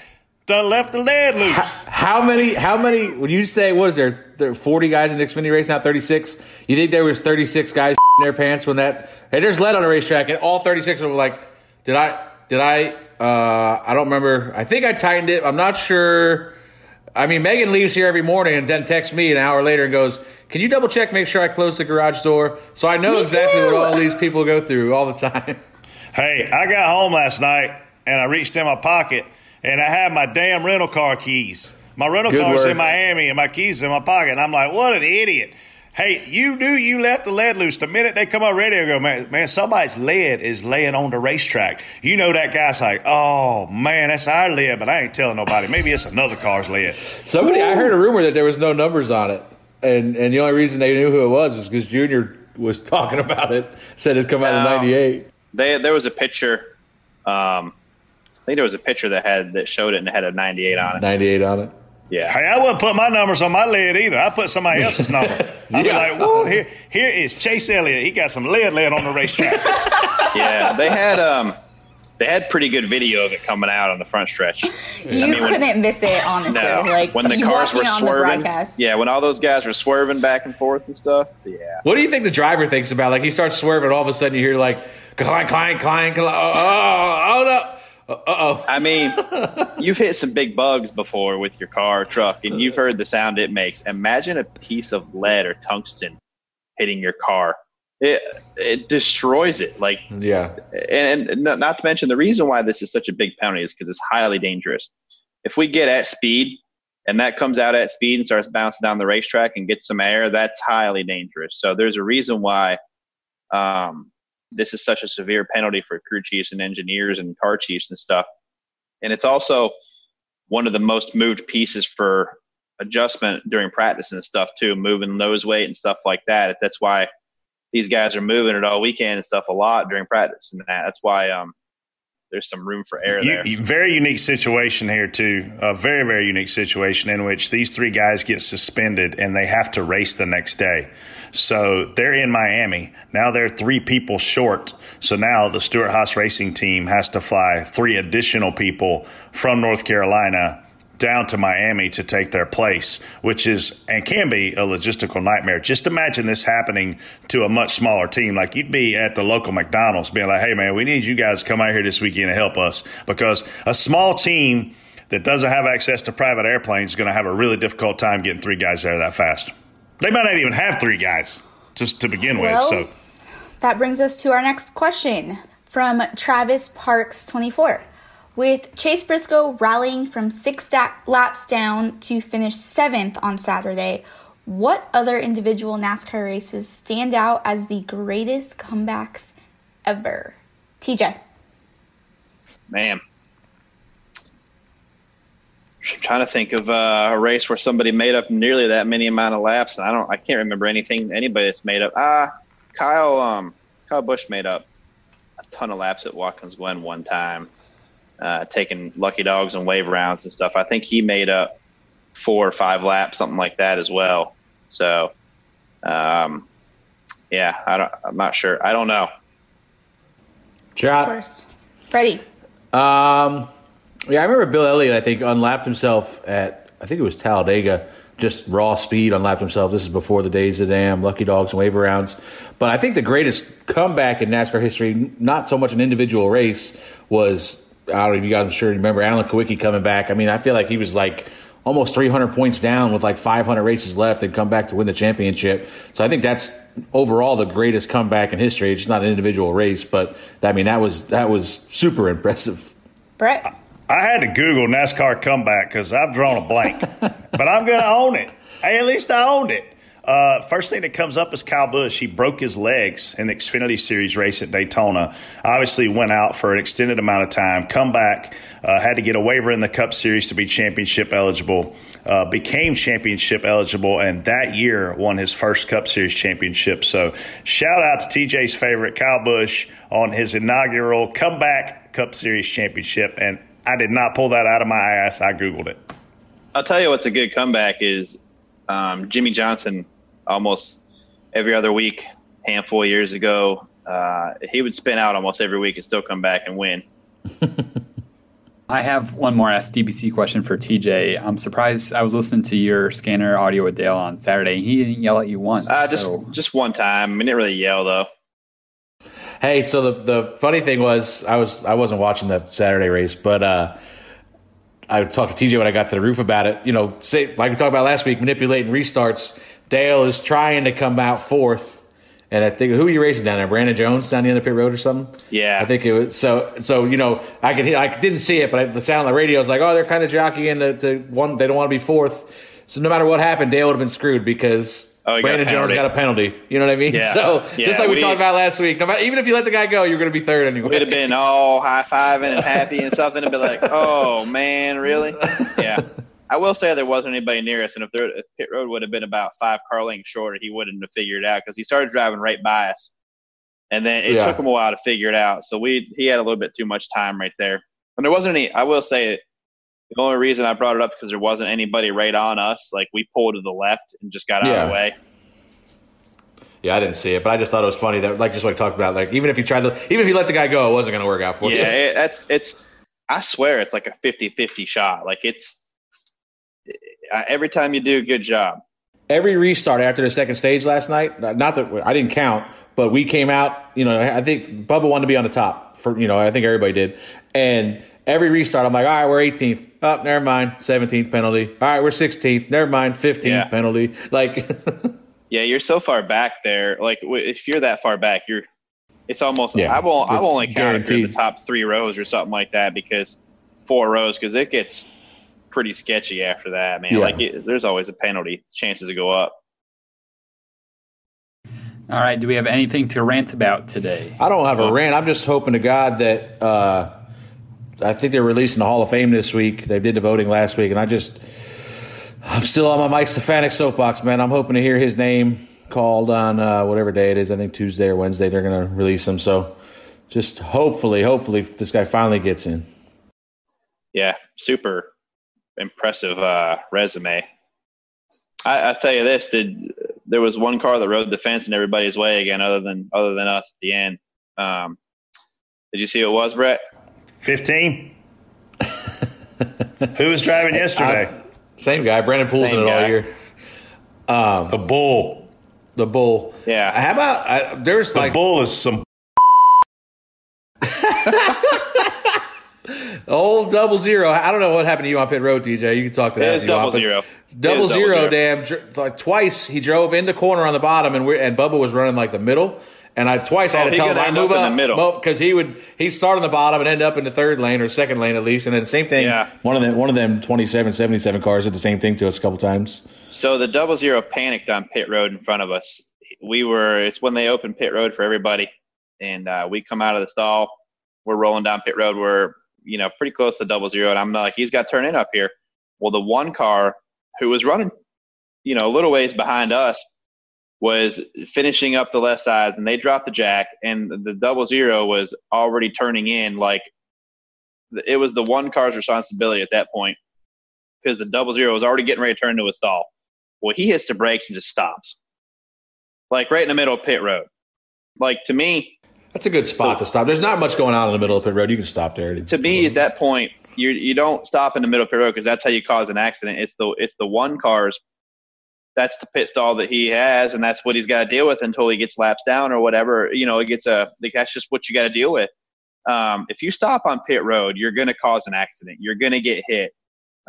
done left the lead loose. How many? How many? Would you say? What is there? There are forty guys in the Xfinity race now. Thirty six. You think there was thirty six guys in their pants when that? Hey, there's lead on the racetrack, and all thirty six of them were like, "Did I? Did I? Uh, I don't remember. I think I tightened it. I'm not sure." I mean, Megan leaves here every morning and then texts me an hour later and goes, "Can you double check, make sure I closed the garage door?" So I know Me exactly what all these people go through all the time. Hey, I got home last night and I reached in my pocket and I had my damn rental car keys. My rental Good car's work. in Miami and my keys in my pocket. And I'm like, what an idiot. Hey, you knew you left the lead loose. The minute they come on radio, go, man, man, somebody's lead is laying on the racetrack. You know that guy's like, oh man, that's our lead, but I ain't telling nobody. Maybe it's another car's lead. Somebody, I heard a rumor that there was no numbers on it, and and the only reason they knew who it was was because Junior was talking about it. Said it'd come out in '98. They there was a picture. Um, I think there was a picture that had that showed it and it had a 98 on it. '98 on it. Yeah. Hey, I wouldn't put my numbers on my lead either. I put somebody else's number. I'd be like, whoa, here, here is Chase Elliott. He got some lead lead on the racetrack. yeah, they had um, they had pretty good video of it coming out on the front stretch. You mean, couldn't miss it, honestly. No, Like when the you cars were watching on the swerving, yeah, when all those guys were swerving back and forth and stuff, yeah. What do you think the driver thinks about? Like he starts swerving, all of a sudden you hear like clank, clank, clank. clank, Oh, oh, oh no. Uh oh. I mean, you've hit some big bugs before with your car or truck, and you've heard the sound it makes. Imagine a piece of lead or tungsten hitting your car. It it destroys it. Like Yeah. and, and not to mention the reason why this is such a big penalty is because it's highly dangerous. If we get at speed and that comes out at speed and starts bouncing down the racetrack and gets some air, that's highly dangerous. So there's a reason why um, this is such a severe penalty for crew chiefs and engineers and car chiefs and stuff. And it's also one of the most moved pieces for adjustment during practice and stuff too, moving nose weight and stuff like that. That's why these guys are moving it all weekend and stuff a lot during practice and that. That's why um, there's some room for error there. You, very unique situation here too. A very very unique situation in which these three guys get suspended and they have to race the next day. So they're in Miami now. They're three people short. So now the Stewart Haas Racing team has to fly three additional people from North Carolina down to Miami to take their place, which is and can be a logistical nightmare. Just imagine this happening to a much smaller team. Like you'd be at the local McDonald's being like, hey, man, we need you guys to come out here this weekend to help us because a small team that doesn't have access to private airplanes is going to have a really difficult time getting three guys there that fast. They might not even have three guys just to begin with. So That brings us to our next question from Travis Parks 24. With Chase Briscoe rallying from six laps down to finish seventh on Saturday, what other individual NASCAR races stand out as the greatest comebacks ever? TJ. Man. I'm trying to think of uh, a race where somebody made up nearly that many amount of laps. And I don't, I can't remember anything anybody that's made up. Ah, Kyle, um, Kyle Busch made up a ton of laps at Watkins Glen one time, uh, taking lucky dogs and wave rounds and stuff. I think he made up four or five laps, something like that as well. So, um, yeah, I don't, I'm not sure. I don't know. Shot. First. Freddie. Um, yeah, I remember Bill Elliott. I think unlapped himself at I think it was Talladega, just raw speed unlapped himself. This is before the days of damn lucky dogs and wave rounds. But I think the greatest comeback in NASCAR history, not so much an individual race, was I don't know if you guys I'm sure you remember Alan Kulwicki coming back. I mean, I feel like he was like almost 300 points down with like 500 races left and come back to win the championship. So I think that's overall the greatest comeback in history. It's not an individual race, but I mean that was that was super impressive. Brett. I had to Google NASCAR comeback because I've drawn a blank, but I'm going to own it. Hey, at least I owned it. Uh, first thing that comes up is Kyle Busch. He broke his legs in the Xfinity Series race at Daytona. Obviously, went out for an extended amount of time. Come back, uh, had to get a waiver in the Cup Series to be championship eligible. Uh, became championship eligible, and that year won his first Cup Series championship. So, shout out to TJ's favorite Kyle Busch on his inaugural comeback Cup Series championship. And I did not pull that out of my ass. I googled it. I'll tell you what's a good comeback is um, Jimmie Johnson. Almost every other week, handful of years ago, uh, he would spin out almost every week and still come back and win. I have one more AskDBC question for TJ. I'm surprised I was listening to your scanner audio with Dale on Saturday. He didn't yell at you once. Uh, just so just one time. I mean, didn't really yell though. Hey, so the the funny thing was, I was I wasn't watching the Saturday race, but uh, I talked to TJ when I got to the roof about it. You know, say, like we talked about last week, manipulating restarts. Dale is trying to come out fourth, and I think who are you racing down there? Brandon Jones down the end of pit road or something? Yeah, I think it was. So so you know, I could hear, I didn't see it, but I, the sound on the radio was like, oh, they're kind of jockeying to, to one. They don't want to be fourth. So no matter what happened, Dale would have been screwed because Oh, he got Brandon Jones got a penalty. You know what I mean? Yeah. So Yeah, just like we, we- talked about last week, no matter, even if you let the guy go, you're going to be third anyway. We'd have been all high fiving and happy and something, and be like, "Oh man, really?" Yeah. I will say there wasn't anybody near us, and if, there, if pit road would have been about five car lengths shorter, he wouldn't have figured it out because he started driving right by us, and then it Yeah. took him a while to figure it out. So we he had a little bit too much time right there, and there wasn't any. I will say the only reason I brought it up because there wasn't anybody right on us. Like we pulled to the left and just got out of the way. Yeah, I didn't see it, but I just thought it was funny that, like, just what I talked about, like, even if you tried to, even if you let the guy go, it wasn't going to work out for you. Yeah, it, that's it's. I swear it's like a 50-50 shot. Like it's every time you do a good job. Every restart after the second stage last night, not that I didn't count, but we came out, you know, I think Bubba wanted to be on the top for, you know, I think everybody did. And every restart, I'm like, all right, we're 18th. Oh, never mind. 17th penalty. All right, we're 16th. Never mind. 15th Yeah. penalty. Like, Yeah, you're so far back there. Like if you're that far back, you're. It's almost. Yeah, I won't. I will only count if you're in the top three rows or something like that because four rows because it gets pretty sketchy after that, man. Yeah. Like it, there's always a penalty. Chances to go up. All right. Do we have anything to rant about today? I don't have a rant. I'm just hoping to God that uh, I think they're releasing the Hall of Fame this week. They did the voting last week, and I just I'm still on my Mike Stefanik soapbox, man. I'm hoping to hear his name called on uh, whatever day it is. I think Tuesday or Wednesday they're going to release him. So just hopefully, hopefully this guy finally gets in. Yeah, super impressive uh, resume. I, I tell you this: did there was one car that rode the fence in everybody's way again, other than other than us at the end. Um, did you see who it was, Brett? 15. Who was driving yesterday? Same guy, Brennan Poole's in it all year. Um, the bull. The bull. Yeah. How about I, there's The like bull is some. Old double zero. I don't know what happened to you on pit road, TJ. You can talk to that. that. is if you want, double zero. Double It is double zero, zero. damn. dr- Like twice, he drove in the corner on the bottom, and we and Bubba was running like the middle. And I twice Oh, had to tell him I move up in the middle. because he would he start on the bottom and end up in the third lane or second lane at least. And then the same thing. Yeah. One of them one of them 27, 77 cars did the same thing to us a couple times. So the double zero panicked on pit road in front of us. We were. It's when they opened pit road for everybody, and uh, we come out of the stall. We're rolling down pit road. We're you know pretty close to double zero, and I'm like, he's got to turn in up here. Well, the one car who was running, you know, a little ways behind us, was finishing up the left sides, and they dropped the jack, and the double zero was already turning in. Like it was the one car's responsibility at that point because the double zero was already getting ready to turn into a stall. Well, he hits the brakes and just stops, like right in the middle of pit road. Like to me, That's a good spot to stop. There's not much going on in the middle of pit road. You can stop there. to me at that point, you you don't stop in the middle of pit road because that's how you cause an accident. It's the it's the one cars. That's the pit stall that he has, and that's what he's got to deal with until he gets laps down or whatever. You know, it gets a. like, That's just what you got to deal with. Um, if you stop on pit road, you're going to cause an accident. You're going to get hit.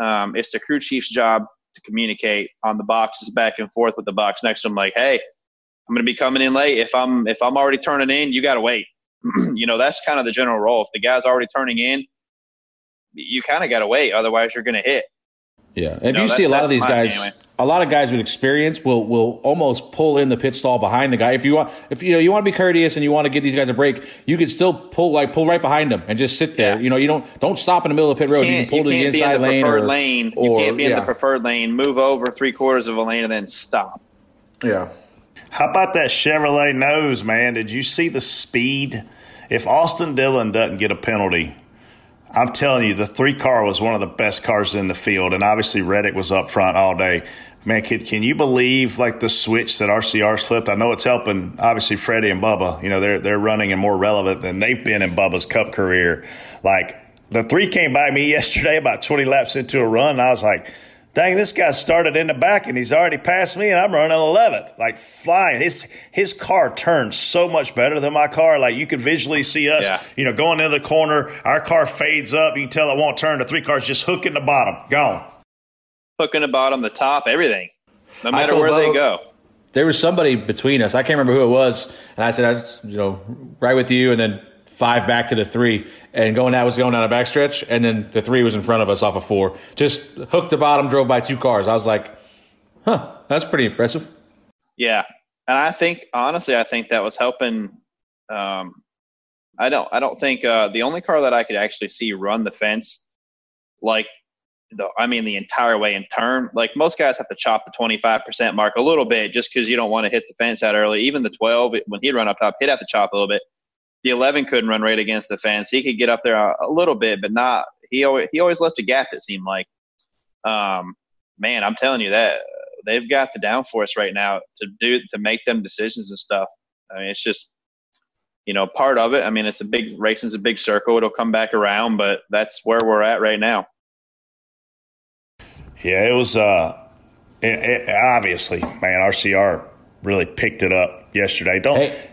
Um, it's the crew chief's job to communicate on the boxes back and forth with the box next to him, like, "Hey, I'm going to be coming in late. If I'm if I'm already turning in, you got to wait." you know, that's kind of the general rule. If the guy's already turning in, you kind of got to wait, otherwise you're going to hit. Yeah, and if No, you see a lot of these guys, opinion. a lot of guys with experience will will almost pull in the pit stall behind the guy. If you want, if you know you want to be courteous and you want to give these guys a break, you can still pull like pull right behind them and just sit there. You know, you don't don't stop in the middle of the pit road. You, can pull to the can't be in inside the lane preferred or lane. You or- can't be in yeah. the preferred lane. Move over three quarters of a lane and then stop. Yeah. How about that Chevrolet nose, man? Did you see the speed? If Austin Dillon doesn't get a penalty, I'm telling you, the three car was one of the best cars in the field, and obviously Reddick was up front all day. Man, can, can you believe like the switch that RCR's flipped? I know it's helping obviously Freddie and Bubba. You know they're they're running and more relevant than they've been in Bubba's Cup career. Like the three came by me yesterday about 20 laps into a run, I was like, dang, this guy started in the back and he's already passed me, and I'm running 11th, like flying. His his car turns so much better than my car. Like you could visually see us, Yeah. you know, going into the corner. Our car fades up. You can tell it won't turn. The three cars just hooking the bottom, gone. Hooking the bottom, the top, everything. No matter told where they go. There was somebody between us. I can't remember who it was, and I said, "I just, you know, right with you," and then five back to the three, and going that was going down a backstretch, and then the three was in front of us off of four. Just hooked the bottom, drove by two cars. I was like, "Huh, that's pretty impressive." Yeah, and I think honestly, I think that was helping. Um, I don't. I don't think uh, the only car that I could actually see run the fence, like, the, I mean, the entire way in turn. Like most guys have to chop the twenty five percent mark a little bit just because you don't want to hit the fence out early. Even the twelve, when he'd run up top, he'd have to chop a little bit. The eleven couldn't run right against the fence. He could get up there a, a little bit, but not. He always he always left a gap. It seemed like. Um, man, I'm telling you that they've got the downforce right now to do to make them decisions and stuff. I mean, it's just you know part of it. I mean, it's a big racing's a big circle. It'll come back around, but that's where we're at right now. Yeah, it was uh, it, it, obviously, man. RCR really picked it up yesterday. Don't Hey,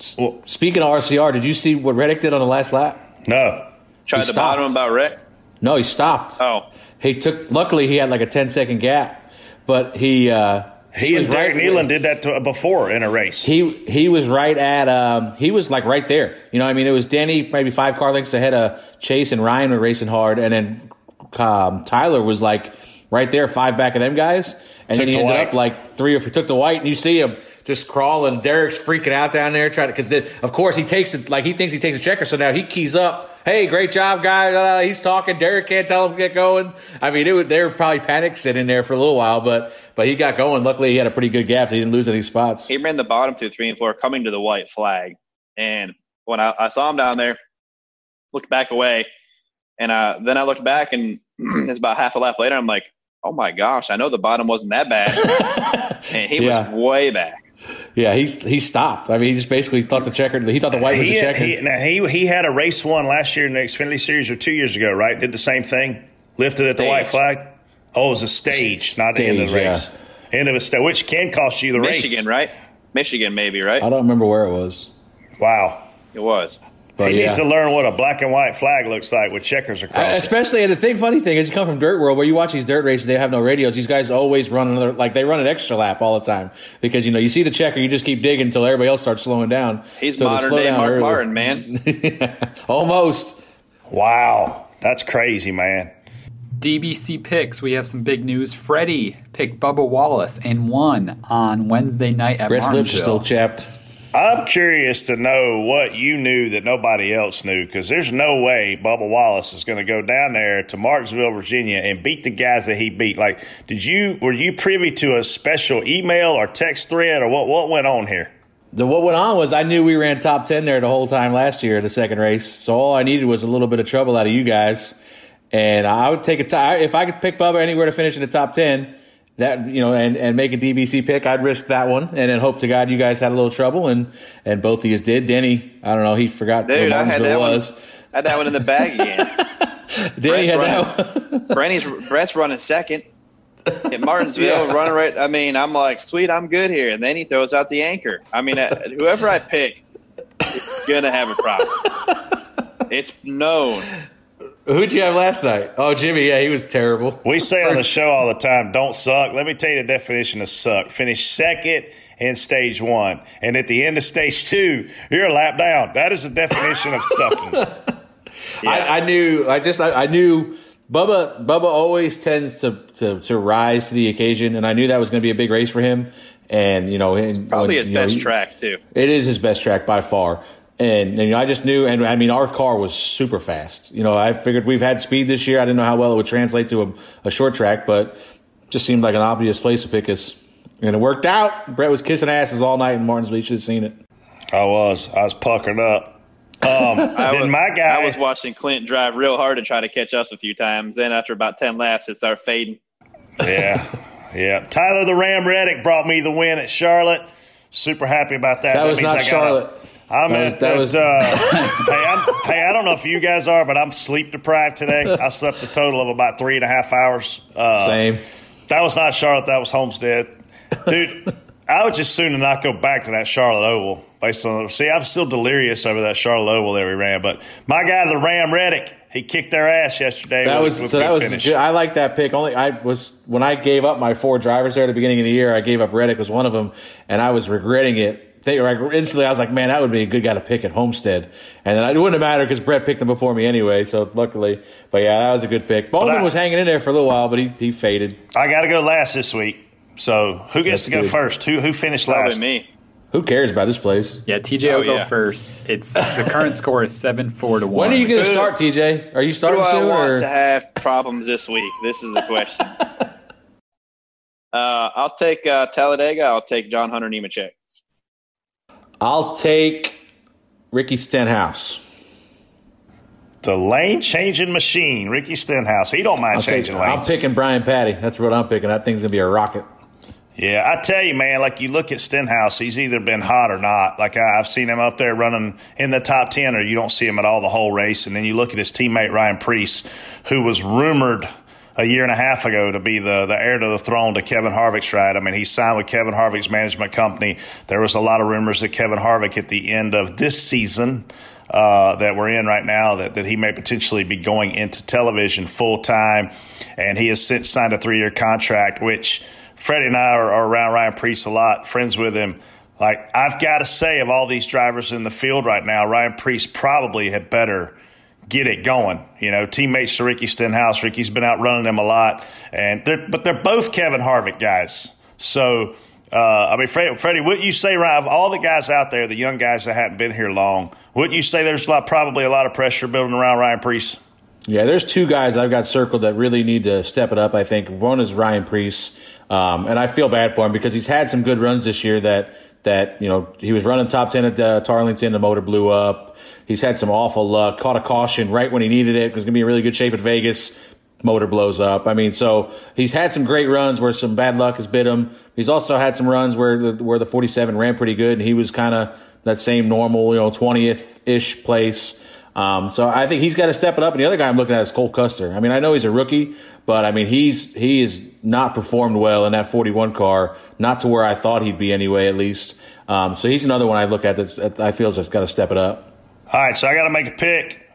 speaking of RCR, did you see what Reddick did on the last lap? no. Tried He to bottom stopped. about Rick. No, he stopped. Oh, He took. Luckily, he had like a 10 second gap, but he uh, He was and Derek right- Nealon did that to, before in a race. He he was right at um, he was like right there. You know, I mean, it was Danny maybe five car lengths ahead of Chase and Ryan were racing hard, and then um, Tyler was like right there, five back of them guys, and Took then he the ended white. up like three or four, took the white, and you see him just crawling. Derek's freaking out down there trying to because of course he takes it like he thinks he takes a checker, so now he keys up. Hey, great job, guys! Uh, he's talking. Derek can't tell him to get going. I mean, it was, they were probably panic sitting there for a little while, but but he got going. Luckily, he had a pretty good gap. He didn't lose any spots. He ran the bottom two, three and four, coming to the white flag. And when I, I saw him down there, looked back away, and uh, then I looked back, and it's about half a lap later. I'm like, oh my gosh, I know the bottom wasn't that bad, and he Yeah. was way back. Yeah, he he stopped. I mean, he just basically thought the checker. He thought the white was he, a checker. he, now he he had a race one last year in the Xfinity Series or two years ago, right? Did the same thing, lifted at the white flag. Oh, it was a stage, not the end of the Stage, race. End of a stage, which can cost you the Michigan, race. Michigan, right? Michigan, maybe, right? I don't remember where it was, Wow, It was. But he yeah. needs to learn what a black and white flag looks like with checkers Uh, across. it. Especially, and the thing, funny thing is, you come from dirt world where you watch these dirt races. They have no radios. These guys always run another, like they run an extra lap all the time because you know you see the checker, you just keep digging until everybody else starts slowing down. He's So modern slow day down Mark early- Martin, man. Almost. Wow, that's crazy, man. DBC picks. We have some big news. Freddie picked Bubba Wallace and won on Wednesday night at Brett's lips are still chapped. I'm curious to know what you knew that nobody else knew because there's no way Bubba Wallace is going to go down there to Martinsville, Virginia and beat the guys that he beat. Like, did you were you privy to a special email or text thread or what what went on here? The, what went on was I knew we ran top 10 there the whole time last year, in the second race. So all I needed was a little bit of trouble out of you guys. And I would take a tie. If I could pick Bubba anywhere to finish in the top 10, that, you know, and, and make a DBC pick, I'd risk that one. And then hope to God you guys had a little trouble. And, and both of you did. Denny, I don't know, he forgot Dude, I had that one. was. I had that one in the bag again. Denny Brett's had running, that one. Brett's running second. At Martinsville, Yeah. running right. I mean, I'm like, sweet, I'm good here. And then he throws out the anchor. I mean, uh, whoever I pick is gonna have a problem. It's known. Who'd you have last night? Oh, Jimmie. Yeah, he was terrible. We say on the show all the time, don't suck. Let me tell you the definition of suck. Finish second in stage one. And at the end of stage two, you're a lap down. That is the definition of sucking. I, I knew. I just. I, I knew. Bubba. Bubba always tends to, to to rise to the occasion, and I knew that was going to be a big race for him. And you know, and Probably when, his you know, best he- track too. It is his best track by far. And, and you know, I just knew, and I mean, our car was super fast. You know, I figured we've had speed this year. I didn't know how well it would translate to a, a short track, but just seemed like an obvious place to pick us. And it worked out. Brett was kissing asses all night in Martinsville. You should have seen it. I was. I was puckered up. Um, I then was, my guy. I was watching Clint drive real hard to try to catch us a few times. Then after about ten laps, it started fading. yeah, yeah. Tyler the Ram Reddick brought me the win at Charlotte. Super happy about that. That was not I got a- Charlotte. I'm That was- at that was- uh, hey, I'm, hey, I don't know if you guys are, but I'm sleep deprived today. I slept a total of about three and a half hours. Uh, Same. That was not Charlotte. That was Homestead, dude. I would just soon not go back to that Charlotte Oval. Based on see, I'm still delirious over that Charlotte Oval that we ran. But my guy, the Ram Reddick, he kicked their ass yesterday. That with, was with so. That was. finish. Good. I like that pick. Only I was when I gave up my four drivers there at the beginning of the year. I gave up Reddick was one of them, and I was regretting it. They, like, instantly, I was like, "Man, that would be a good guy to pick at Homestead." And then it wouldn't have mattered because Brett picked him before me anyway. So luckily, but yeah, that was a good pick. Bowman I- was hanging in there for a little while, but he he faded. I got to go last this week. So who gets That's to go good. first? Who who finished Probably last? me. Who cares about this place? Yeah, TJ Oh, will go yeah. first. It's the current score is seven four to one. When are you going to start, TJ? Are you Who do starting I want Or? to have problems this week? This is the question. uh, I'll take uh, Talladega. I'll take John Hunter Nemechek. I'll take Ricky Stenhouse. The lane changing machine, Ricky Stenhouse. He don't mind I'll take, changing I'm picking Brian Patty. That's what I'm picking. That thing's going to be a rocket. Yeah, I tell you, man, like you look at Stenhouse, he's either been hot or not. Like I, I've seen him up there running in the top 10, or you don't see him at all the whole race. And then you look at his teammate, Ryan Preece, who was rumored a year and a half ago to be the, the heir to the throne to Kevin Harvick's ride. I mean, he signed with Kevin Harvick's management company. There was a lot of rumors that Kevin Harvick at the end of this season uh, that we're in right now that, that he may potentially be going into television full time. And he has since signed a three year contract, which Freddie and I are, are around Ryan Preece a lot, friends with him. Like I've got to say, of all these drivers in the field right now, Ryan Preece probably had better get it going. You know, teammates to Ricky Stenhouse. Ricky's been out running them a lot, and they're, but they're both Kevin Harvick guys. So, uh, I mean, Freddie, Freddie, wouldn't you say, Ryan, of all the guys out there, the young guys that haven't been here long, wouldn't you say there's a lot, probably a lot of pressure building around Ryan Preece? Yeah, there's two guys I've got circled that really need to step it up. I think one is Ryan Preece, um, and I feel bad for him because he's had some good runs this year that that you know he was running top ten at uh, Darlington, the motor blew up. He's had some awful luck. Caught a caution right when he needed it. Was going to be in really good shape at Vegas. Motor blows up. I mean, so he's had some great runs where some bad luck has bit him. He's also had some runs where the, where the 47 ran pretty good, and he was kind of that same normal, you know, 20th ish place. Um, so I think he's got to step it up. And the other guy I'm looking at is Cole Custer. I mean, I know he's a rookie, but I mean he's he is not performed well in that 41 car, not to where I thought he'd be anyway, at least. Um, so he's another one I look at that I feel has got to step it up. All right, so I got to make a pick.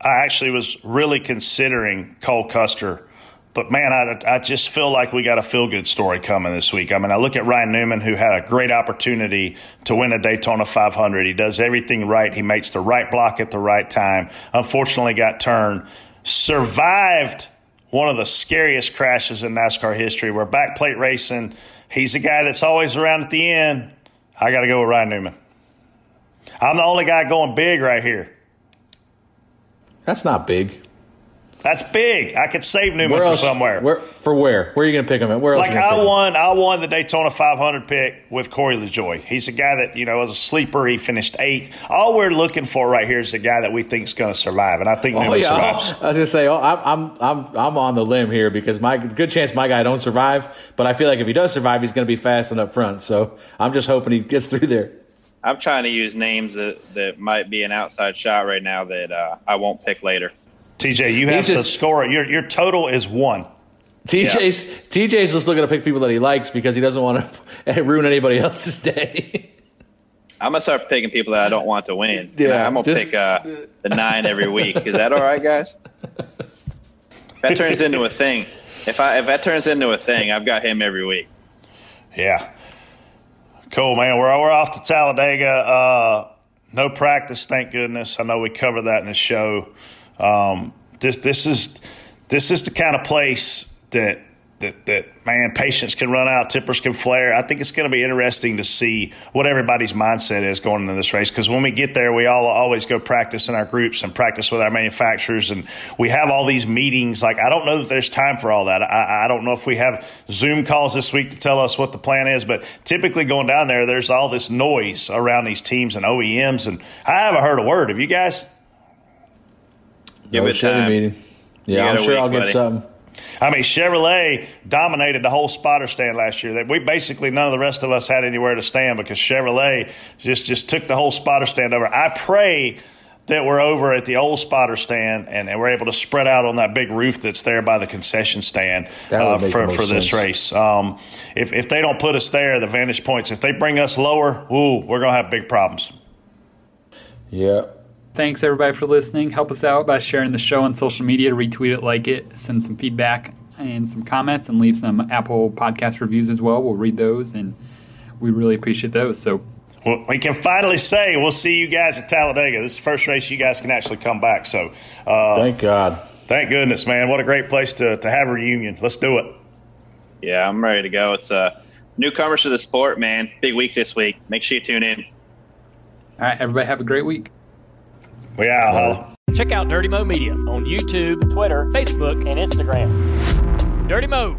I actually was really considering Cole Custer but man, I, I just feel like we got a feel good story coming this week. I mean, I look at Ryan Newman, who had a great opportunity to win a Daytona 500. He does everything right. He makes the right block at the right time. Unfortunately, got turned. Survived one of the scariest crashes in NASCAR history. We're backplate racing. He's a guy that's always around at the end. I got to go with Ryan Newman. I'm the only guy going big right here. That's not big. That's big. I could save Newman Where for somewhere. Where for where? Where are you going to pick him at? Where else? Like I won, I won the Daytona 500 pick with Corey LaJoie. He's a guy that you know was a sleeper. He finished eighth. All we're looking for right here is the guy that we think is going to survive, and I think Oh Newman yeah, survives. I was gonna say, oh, I'm I'm I'm I'm on the limb here because my good chance my guy don't survive, but I feel like if he does survive, he's gonna be fast and up front. So I'm just hoping he gets through there. I'm trying to use names that, that might be an outside shot right now that uh, I won't pick later. TJ, you have He's the just- score. Your your total is one. TJ's TJ's just looking to pick people that he likes because he doesn't want to ruin anybody else's day. I'm gonna start picking people that I don't want to win. Yeah, Yeah, I'm gonna just- pick uh, the nine every week. Is that all right, guys? If that turns into a thing. If I if that turns into a thing, I've got him every week. Yeah. Cool, man. We're, we're off to Talladega. Uh, no practice, thank goodness. I know we covered that in the show. Um, this this is this is the kind of place that that that man patience can run out, tippers can flare. I think it's going to be interesting to see what everybody's mindset is going into this race because when we get there, we all always go practice in our groups and practice with our manufacturers, and we have all these meetings. Like I don't know that there's time for all that. I, I don't know if we have Zoom calls this week to tell us what the plan is, but typically going down there, there's all this noise around these teams and OEMs, and I haven't heard a word. Have you guys? Give no it Chevy time. meeting. Yeah, I'm sure week, I'll get buddy. something. I mean, Chevrolet dominated the whole spotter stand last year. That we basically none of the rest of us had anywhere to stand because Chevrolet just just took the whole spotter stand over. I pray that we're over at the old spotter stand and, and we're able to spread out on that big roof that's there by the concession stand uh, for, for this sense. race. Um, if if they don't put us there, the vantage points. If they bring us lower, ooh, we're gonna have big problems. Yeah. Thanks everybody for listening. Help us out by sharing the show on social media, retweet it, like it, send some feedback and some comments, and leave some Apple podcast reviews as well. We'll read those, and we really appreciate those. So Well, we can finally say we'll see you guys at Talladega. This is the first race you guys can actually come back. So, uh, Thank God. Thank goodness, man. What a great place to, to have a reunion. Let's do it. Yeah, I'm ready to go. It's uh, newcomers to the sport, man. Big week this week. Make sure you tune in. all right, everybody have a great week. We out, holla. Check out Dirty Mo Media on YouTube, Twitter, Facebook, and Instagram. Dirty Mo.